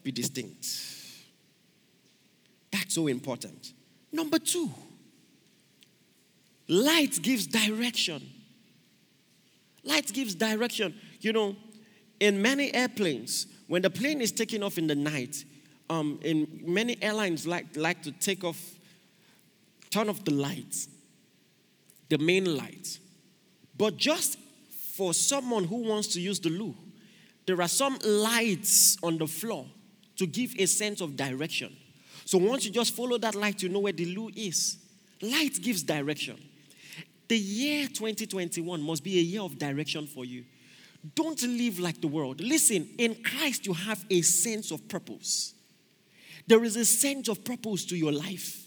Be distinct. That's so important. Number two, light gives direction. Light gives direction. You know, in many airplanes, when the plane is taking off in the night, um, in many airlines like, like to take off, turn off the lights, the main lights. But just for someone who wants to use the loo, there are some lights on the floor to give a sense of direction. So once you just follow that light, you know where the loo is. Light gives direction. The year 2021 must be a year of direction for you. Don't live like the world. Listen, in Christ, you have a sense of purpose. There is a sense of purpose to your life,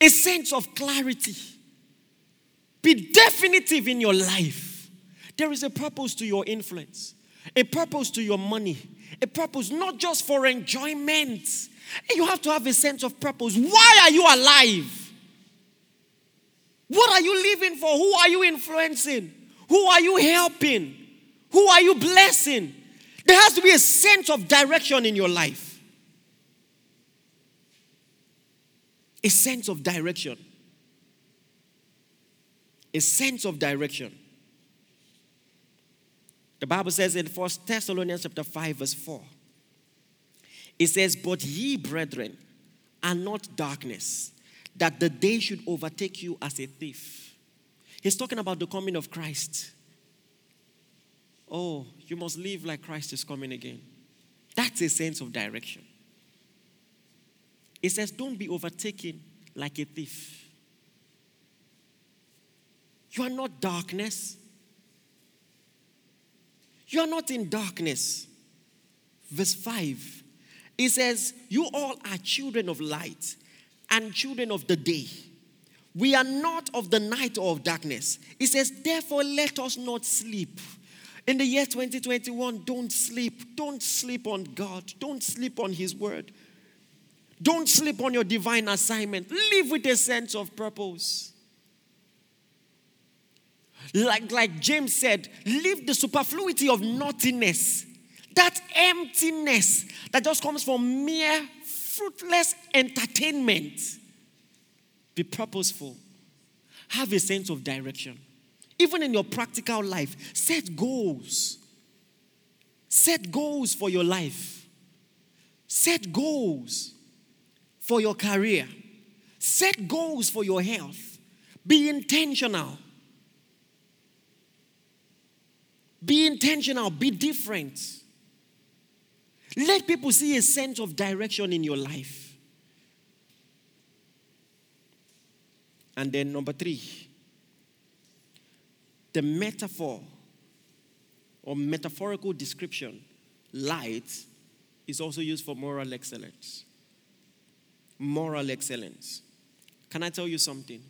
a sense of clarity. Be definitive in your life. There is a purpose to your influence, a purpose to your money, a purpose not just for enjoyment. You have to have a sense of purpose. Why are you alive? What are you living for? Who are you influencing? Who are you helping? Who are you blessing? There has to be a sense of direction in your life. A sense of direction. A sense of direction. The Bible says in 1 Thessalonians chapter 5, verse 4, it says, But ye, brethren, are not darkness, that the day should overtake you as a thief. He's talking about the coming of Christ. Oh, you must live like Christ is coming again. That's a sense of direction. It says, Don't be overtaken like a thief. You are not darkness. You are not in darkness. Verse 5 it says, You all are children of light and children of the day. We are not of the night or of darkness. It says, Therefore, let us not sleep. In the year 2021, don't sleep. Don't sleep on God. Don't sleep on His word. Don't sleep on your divine assignment. Live with a sense of purpose. Like, like James said, leave the superfluity of nothingness, that emptiness that just comes from mere fruitless entertainment. Be purposeful, have a sense of direction. Even in your practical life, set goals. Set goals for your life. Set goals for your career. Set goals for your health. Be intentional. Be intentional, be different. Let people see a sense of direction in your life. And then, number three, the metaphor or metaphorical description, light, is also used for moral excellence. Moral excellence. Can I tell you something?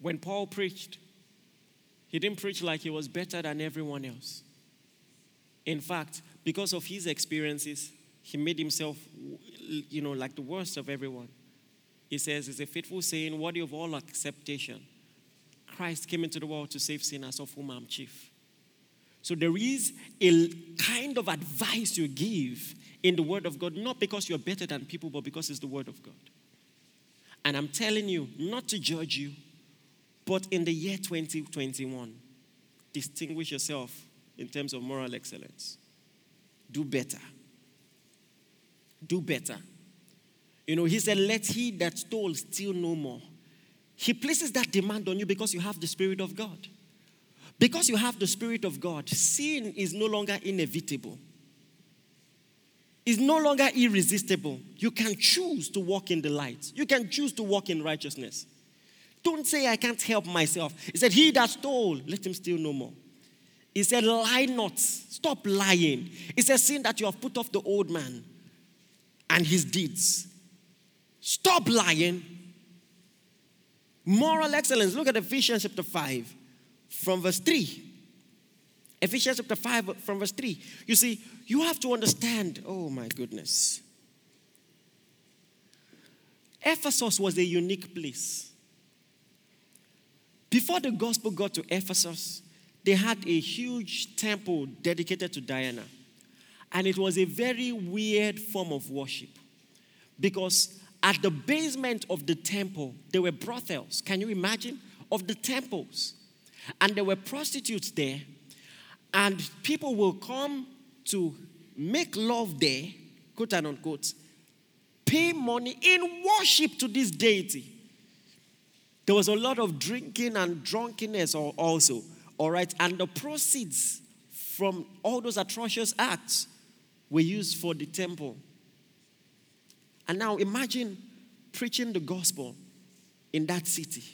When Paul preached, he didn't preach like he was better than everyone else. In fact, because of his experiences, he made himself, you know, like the worst of everyone. He says, it's a faithful saying, worthy of all acceptation. Christ came into the world to save sinners, of whom I'm chief. So there is a kind of advice you give in the Word of God, not because you're better than people, but because it's the Word of God. And I'm telling you, not to judge you, but in the year 2021, distinguish yourself in terms of moral excellence. Do better. Do better. You know, he said, Let he that stole steal no more. He places that demand on you because you have the Spirit of God. Because you have the Spirit of God, sin is no longer inevitable. It's no longer irresistible. You can choose to walk in the light. You can choose to walk in righteousness. Don't say, I can't help myself. He said, He that stole, let him steal no more. He said, Lie not. Stop lying. It's a Sin that you have put off the old man and his deeds. Stop lying. Moral excellence. Look at Ephesians chapter 5 from verse 3. Ephesians chapter 5 from verse 3. You see, you have to understand. Oh my goodness. Ephesus was a unique place. Before the gospel got to Ephesus, they had a huge temple dedicated to Diana. And it was a very weird form of worship because at the basement of the temple, there were brothels. Can you imagine? Of the temples. And there were prostitutes there, and people will come to make love there, quote unquote, pay money in worship to this deity. There was a lot of drinking and drunkenness also, all right, and the proceeds from all those atrocious acts were used for the temple. And now imagine preaching the gospel in that city.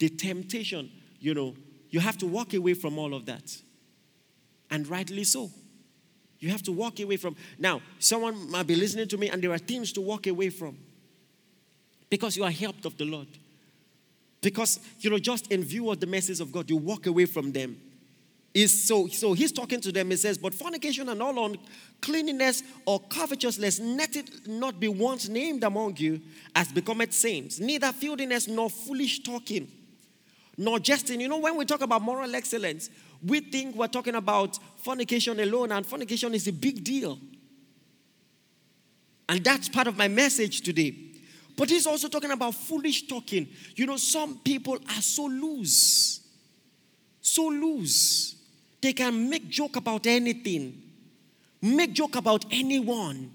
The temptation, you know, you have to walk away from all of that. And rightly so. You have to walk away from. Now, someone might be listening to me and there are things to walk away from because you are helped of the Lord. Because, you know, just in view of the message of God, you walk away from them. Is so so he's talking to them. He says but fornication and all uncleanness or covetousness let it not be once named among you as becometh saints neither filthiness nor foolish talking nor jesting. You know when we talk about moral excellence we think we're talking about fornication alone and fornication is a big deal. And that's part of my message today but he's also talking about foolish talking you know some people are so loose so loose they can make joke about anything, make joke about anyone,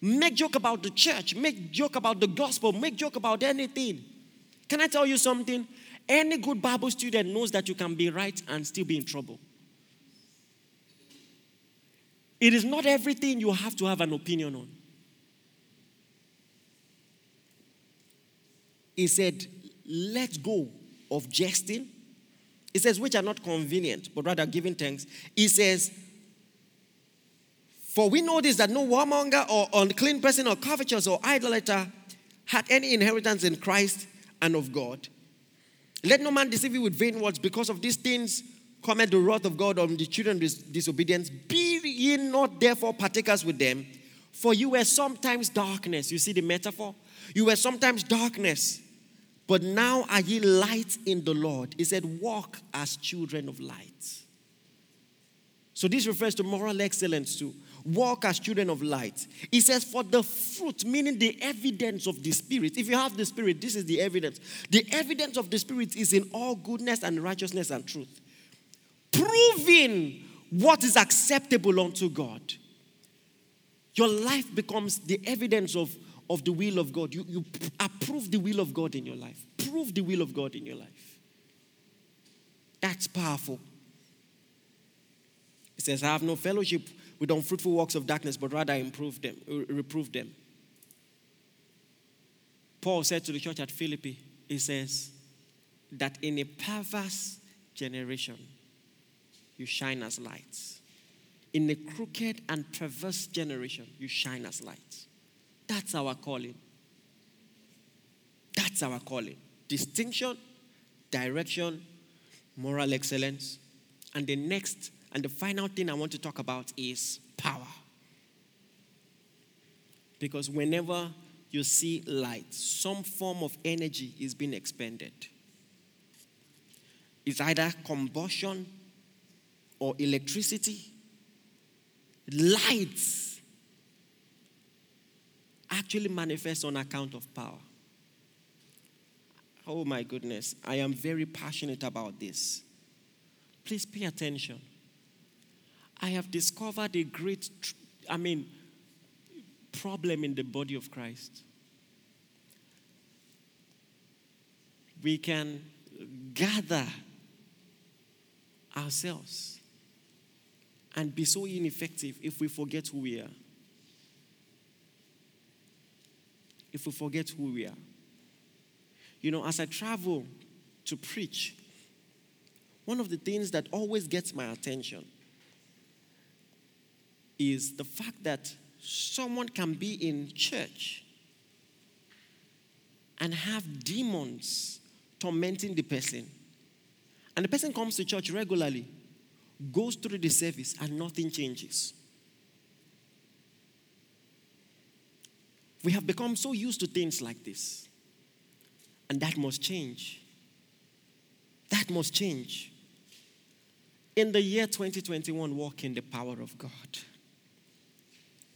make joke about the church, make joke about the gospel, make joke about anything. Can I tell you something? Any good Bible student knows that you can be right and still be in trouble. It is not everything you have to have an opinion on. He said, Let go of jesting He says, which are not convenient, but rather giving thanks. He says, For we know this that no whoremonger or unclean person or covetous or idolater had any inheritance in Christ and of God. Let no man deceive you with vain words, because of these things cometh the wrath of God on the children of disobedience. Be ye not therefore partakers with them, for you were sometimes darkness. You see the metaphor? You were sometimes darkness but now are ye light in the Lord. He said, Walk as children of light. So this refers to moral excellence too. Walk as children of light. He says, For the fruit, meaning the evidence of the Spirit. If you have the Spirit, this is the evidence. The evidence of the Spirit is in all goodness and righteousness and truth, proving what is acceptable unto God. Your life becomes the evidence of of the will of God. You, you approve the will of God in your life. Prove the will of God in your life. That's powerful. It says, I have no fellowship with unfruitful works of darkness, but rather improve them, uh, reprove them. Paul said to the church at Philippi, he says, that in a perverse generation, you shine as lights. In a crooked and perverse generation, you shine as lights. That's our calling. That's our calling. Distinction, direction, moral excellence. And the next and the final thing I want to talk about is power. Because whenever you see light, some form of energy is being expended. It's either combustion or electricity. Lights actually manifests on account of power. Oh my goodness, I am very passionate about this. Please pay attention. I have discovered a great, I mean, problem in the body of Christ. We can gather ourselves and be so ineffective if we forget who we are. If we forget who we are. You know, as I travel to preach, one of the things that always gets my attention is the fact that someone can be in church and have demons tormenting the person. And the person comes to church regularly, goes through the service, and nothing changes. We have become so used to things like this. And that must change. That must change. In the year 2021, walk in the power of God.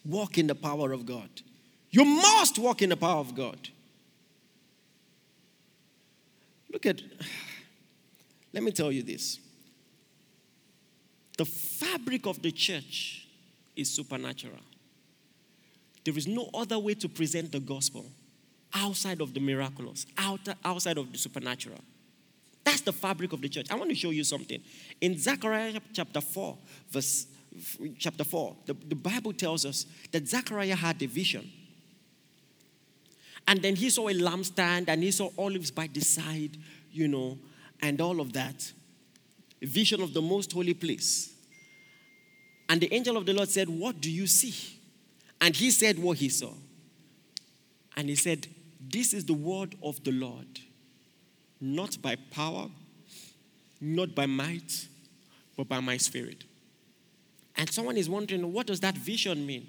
Walk in the power of God. You must walk in the power of God. Look at, let me tell you this the fabric of the church is supernatural. There is no other way to present the gospel outside of the miraculous, outside of the supernatural. That's the fabric of the church. I want to show you something. In Zechariah chapter 4, verse chapter 4, the, the Bible tells us that Zechariah had a vision. And then he saw a lampstand and he saw olives by the side, you know, and all of that. A vision of the most holy place. And the angel of the Lord said, What do you see? And he said what he saw. And he said, This is the word of the Lord, not by power, not by might, but by my spirit. And someone is wondering, what does that vision mean?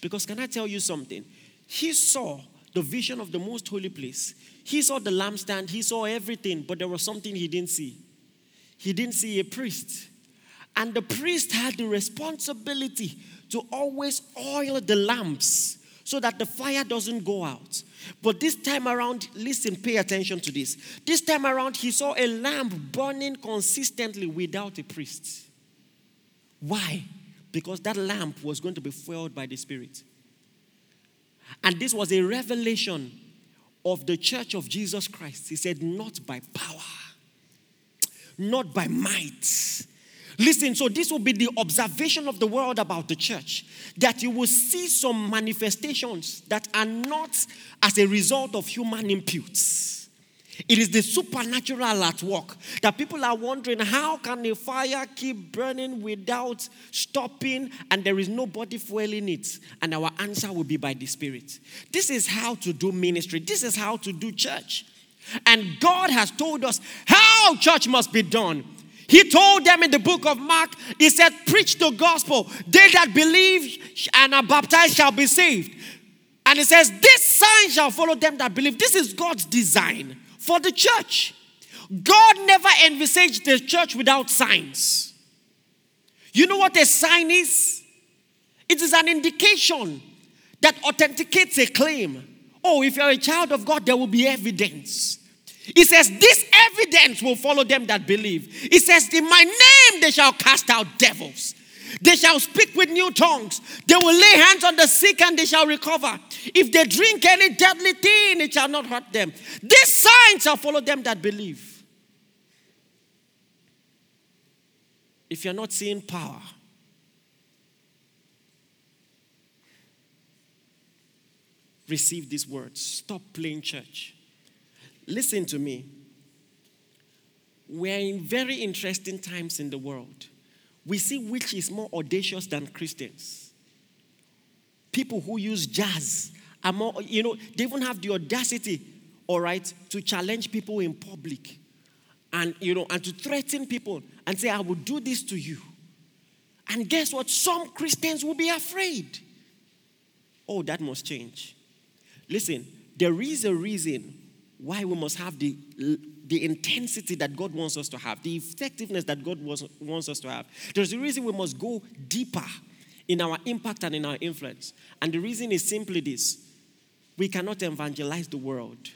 Because can I tell you something? He saw the vision of the most holy place. He saw the lampstand, he saw everything, but there was something he didn't see. He didn't see a priest. And the priest had the responsibility to always oil the lamps so that the fire doesn't go out. But this time around, listen, pay attention to this. This time around, he saw a lamp burning consistently without a priest. Why? Because that lamp was going to be fueled by the Spirit. And this was a revelation of the church of Jesus Christ. He said, Not by power, not by might, Listen, so this will be the observation of the world about the church that you will see some manifestations that are not as a result of human imputes. It is the supernatural at work that people are wondering how can a fire keep burning without stopping and there is nobody fueling it? And our answer will be by the Spirit. This is how to do ministry, this is how to do church. And God has told us how church must be done. He told them in the book of Mark, He said, Preach the gospel. They that believe and are baptized shall be saved. And He says, This sign shall follow them that believe. This is God's design for the church. God never envisaged the church without signs. You know what a sign is? It is an indication that authenticates a claim. Oh, if you're a child of God, there will be evidence. He says, This evidence will follow them that believe. He says, In my name they shall cast out devils. They shall speak with new tongues. They will lay hands on the sick and they shall recover. If they drink any deadly thing, it shall not hurt them. These signs shall follow them that believe. If you're not seeing power, receive these words. Stop playing church. Listen to me. We're in very interesting times in the world. We see which is more audacious than Christians. People who use jazz are more, you know, they even have the audacity, all right, to challenge people in public and, you know, and to threaten people and say, I will do this to you. And guess what? Some Christians will be afraid. Oh, that must change. Listen, there is a reason why we must have the, the intensity that God wants us to have, the effectiveness that God wants, wants us to have. There's a reason we must go deeper in our impact and in our influence. And the reason is simply this we cannot evangelize the world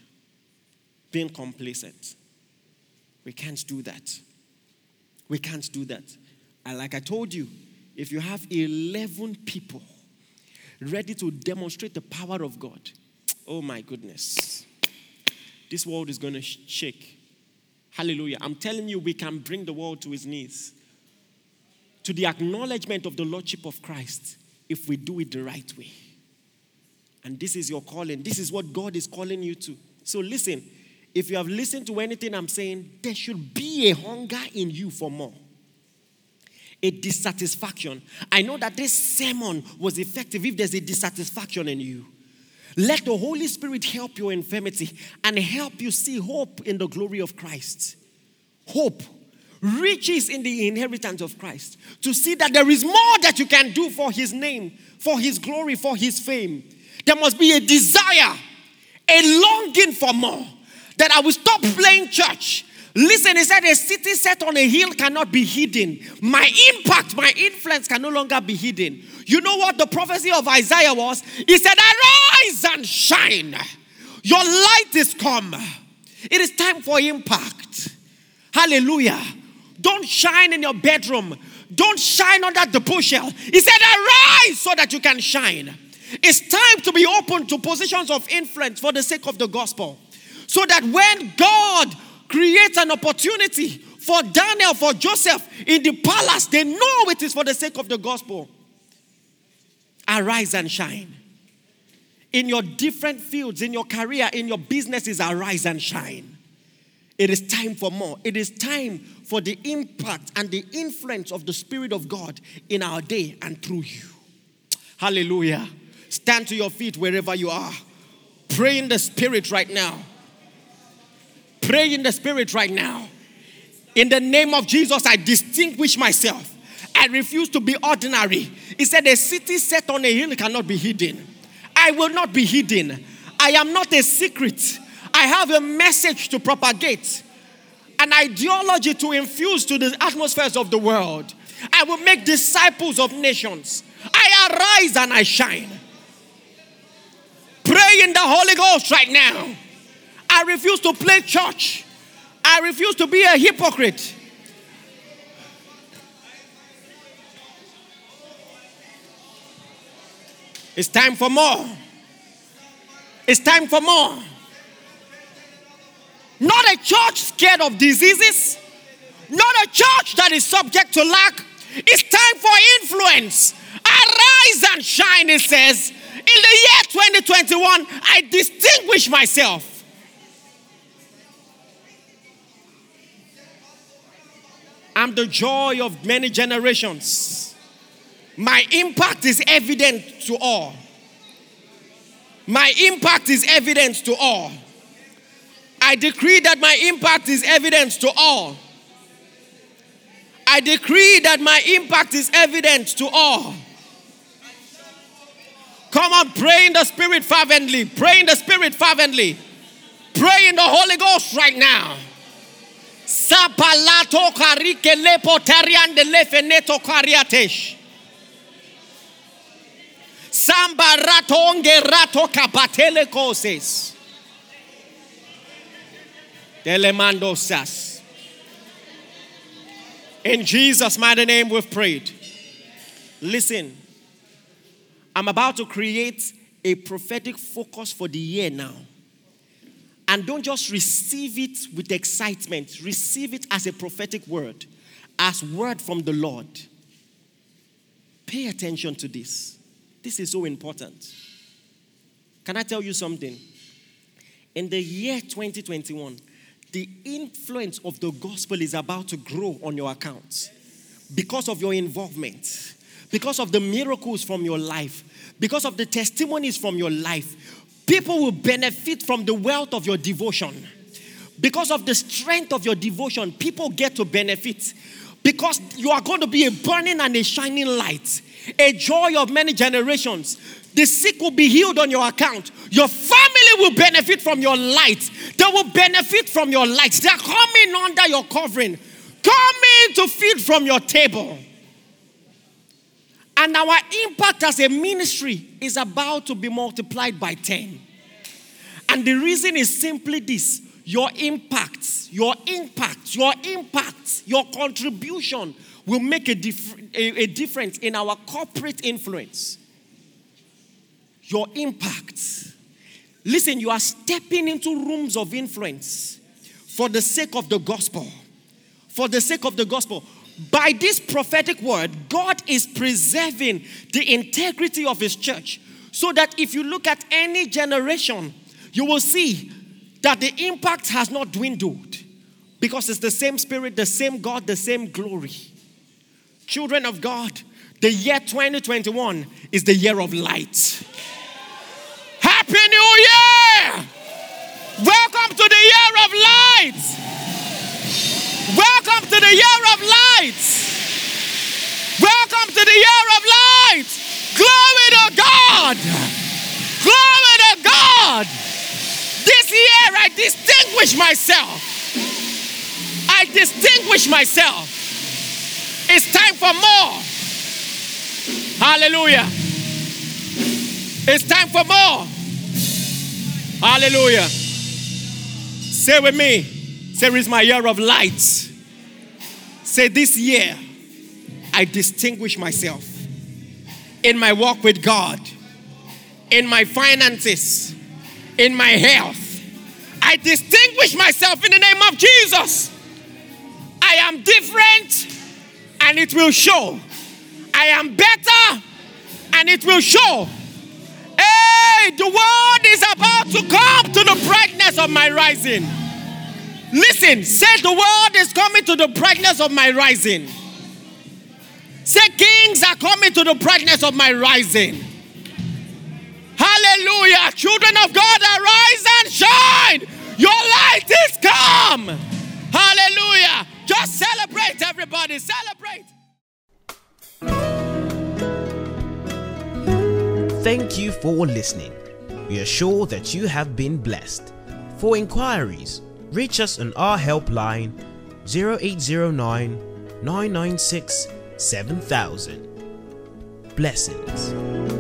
being complacent. We can't do that. We can't do that. And like I told you, if you have 11 people ready to demonstrate the power of God, oh my goodness this world is going to shake. Hallelujah. I'm telling you, we can bring the world to his knees, to the acknowledgement of the Lordship of Christ, if we do it the right way. And this is your calling. This is what God is calling you to. So listen, if you have listened to anything I'm saying, there should be a hunger in you for more. A dissatisfaction. I know that this sermon was effective if there's a dissatisfaction in you. Let the Holy Spirit help your infirmity and help you see hope in the glory of Christ. Hope, riches in the inheritance of Christ. To see that there is more that you can do for His name, for His glory, for His fame. There must be a desire, a longing for more. That I will stop playing church Listen, he said, a city set on a hill cannot be hidden. My impact, my influence can no longer be hidden. You know what the prophecy of Isaiah was? He said, Arise and shine. Your light is come. It is time for impact. Hallelujah. Don't shine in your bedroom. Don't shine under the bushel. He said, Arise so that you can shine. It's time to be open to positions of influence for the sake of the gospel. So that when God creates an opportunity for Daniel, for Joseph in the palace, they know it is for the sake of the gospel. Arise and shine. In your different fields, in your career, in your businesses, arise and shine. It is time for more. It is time for the impact and the influence of the Spirit of God in our day and through you. Hallelujah. Stand to your feet wherever you are. Pray in the Spirit right now. Pray in the Spirit right now. In the name of Jesus, I distinguish myself. I refuse to be ordinary. He said, A city set on a hill cannot be hidden. I will not be hidden. I am not a secret. I have a message to propagate, an ideology to infuse to the atmospheres of the world. I will make disciples of nations. I arise and I shine. Pray in the Holy Ghost right now. I refuse to play church. I refuse to be a hypocrite. It's time for more. It's time for more. Not a church scared of diseases, not a church that is subject to lack. It's time for influence. Arise and shine, it says. In the year 2021, I distinguish myself. I'm the joy of many generations. My impact is evident to all. My impact is evident to all. I decree that my impact is evident to all. I decree that my impact is evident to all. Come on, pray in the Spirit fervently. Pray in the Spirit fervently. Pray in the Holy Ghost right now. Sapalato karike lepo teriande lefeneto kariatesh. Samba rato onge rato kapatele koses. Telemandosas. In Jesus' mighty name, we've prayed. Listen, I'm about to create a prophetic focus for the year now. And don't just receive it with excitement, receive it as a prophetic word, as word from the Lord. Pay attention to this. This is so important. Can I tell you something? In the year 2021, the influence of the gospel is about to grow on your accounts because of your involvement, because of the miracles from your life, because of the testimonies from your life. People will benefit from the wealth of your devotion. Because of the strength of your devotion, people get to benefit. Because you are going to be a burning and a shining light, a joy of many generations. The sick will be healed on your account. Your family will benefit from your light. They will benefit from your light. They are coming under your covering, coming to feed from your table. And our impact as a ministry is about to be multiplied by 10. And the reason is simply this your impact, your impact, your impact, your contribution will make a, dif- a, a difference in our corporate influence. Your impact. Listen, you are stepping into rooms of influence for the sake of the gospel. For the sake of the gospel. By this prophetic word, God is preserving the integrity of His church so that if you look at any generation, you will see that the impact has not dwindled because it's the same Spirit, the same God, the same glory. Children of God, the year 2021 is the year of light. Happy New Year! Welcome to the year of light. Welcome to the year of light. Welcome to the year of light. Glory to God. Glory to God. This year I distinguish myself. I distinguish myself. It's time for more. Hallelujah. It's time for more. Hallelujah. Say with me. Say, it's my year of light. Say, This year, I distinguish myself in my walk with God, in my finances, in my health. I distinguish myself in the name of Jesus. I am different and it will show. I am better and it will show. Hey, the world is about to come to the brightness of my rising. Listen, say the world is coming to the brightness of my rising. Say kings are coming to the brightness of my rising. Hallelujah. Children of God, arise and shine. Your light is come. Hallelujah. Just celebrate, everybody. Celebrate. Thank you for listening. We are sure that you have been blessed. For inquiries, reach us on our helpline 0809 996 7000. Blessings.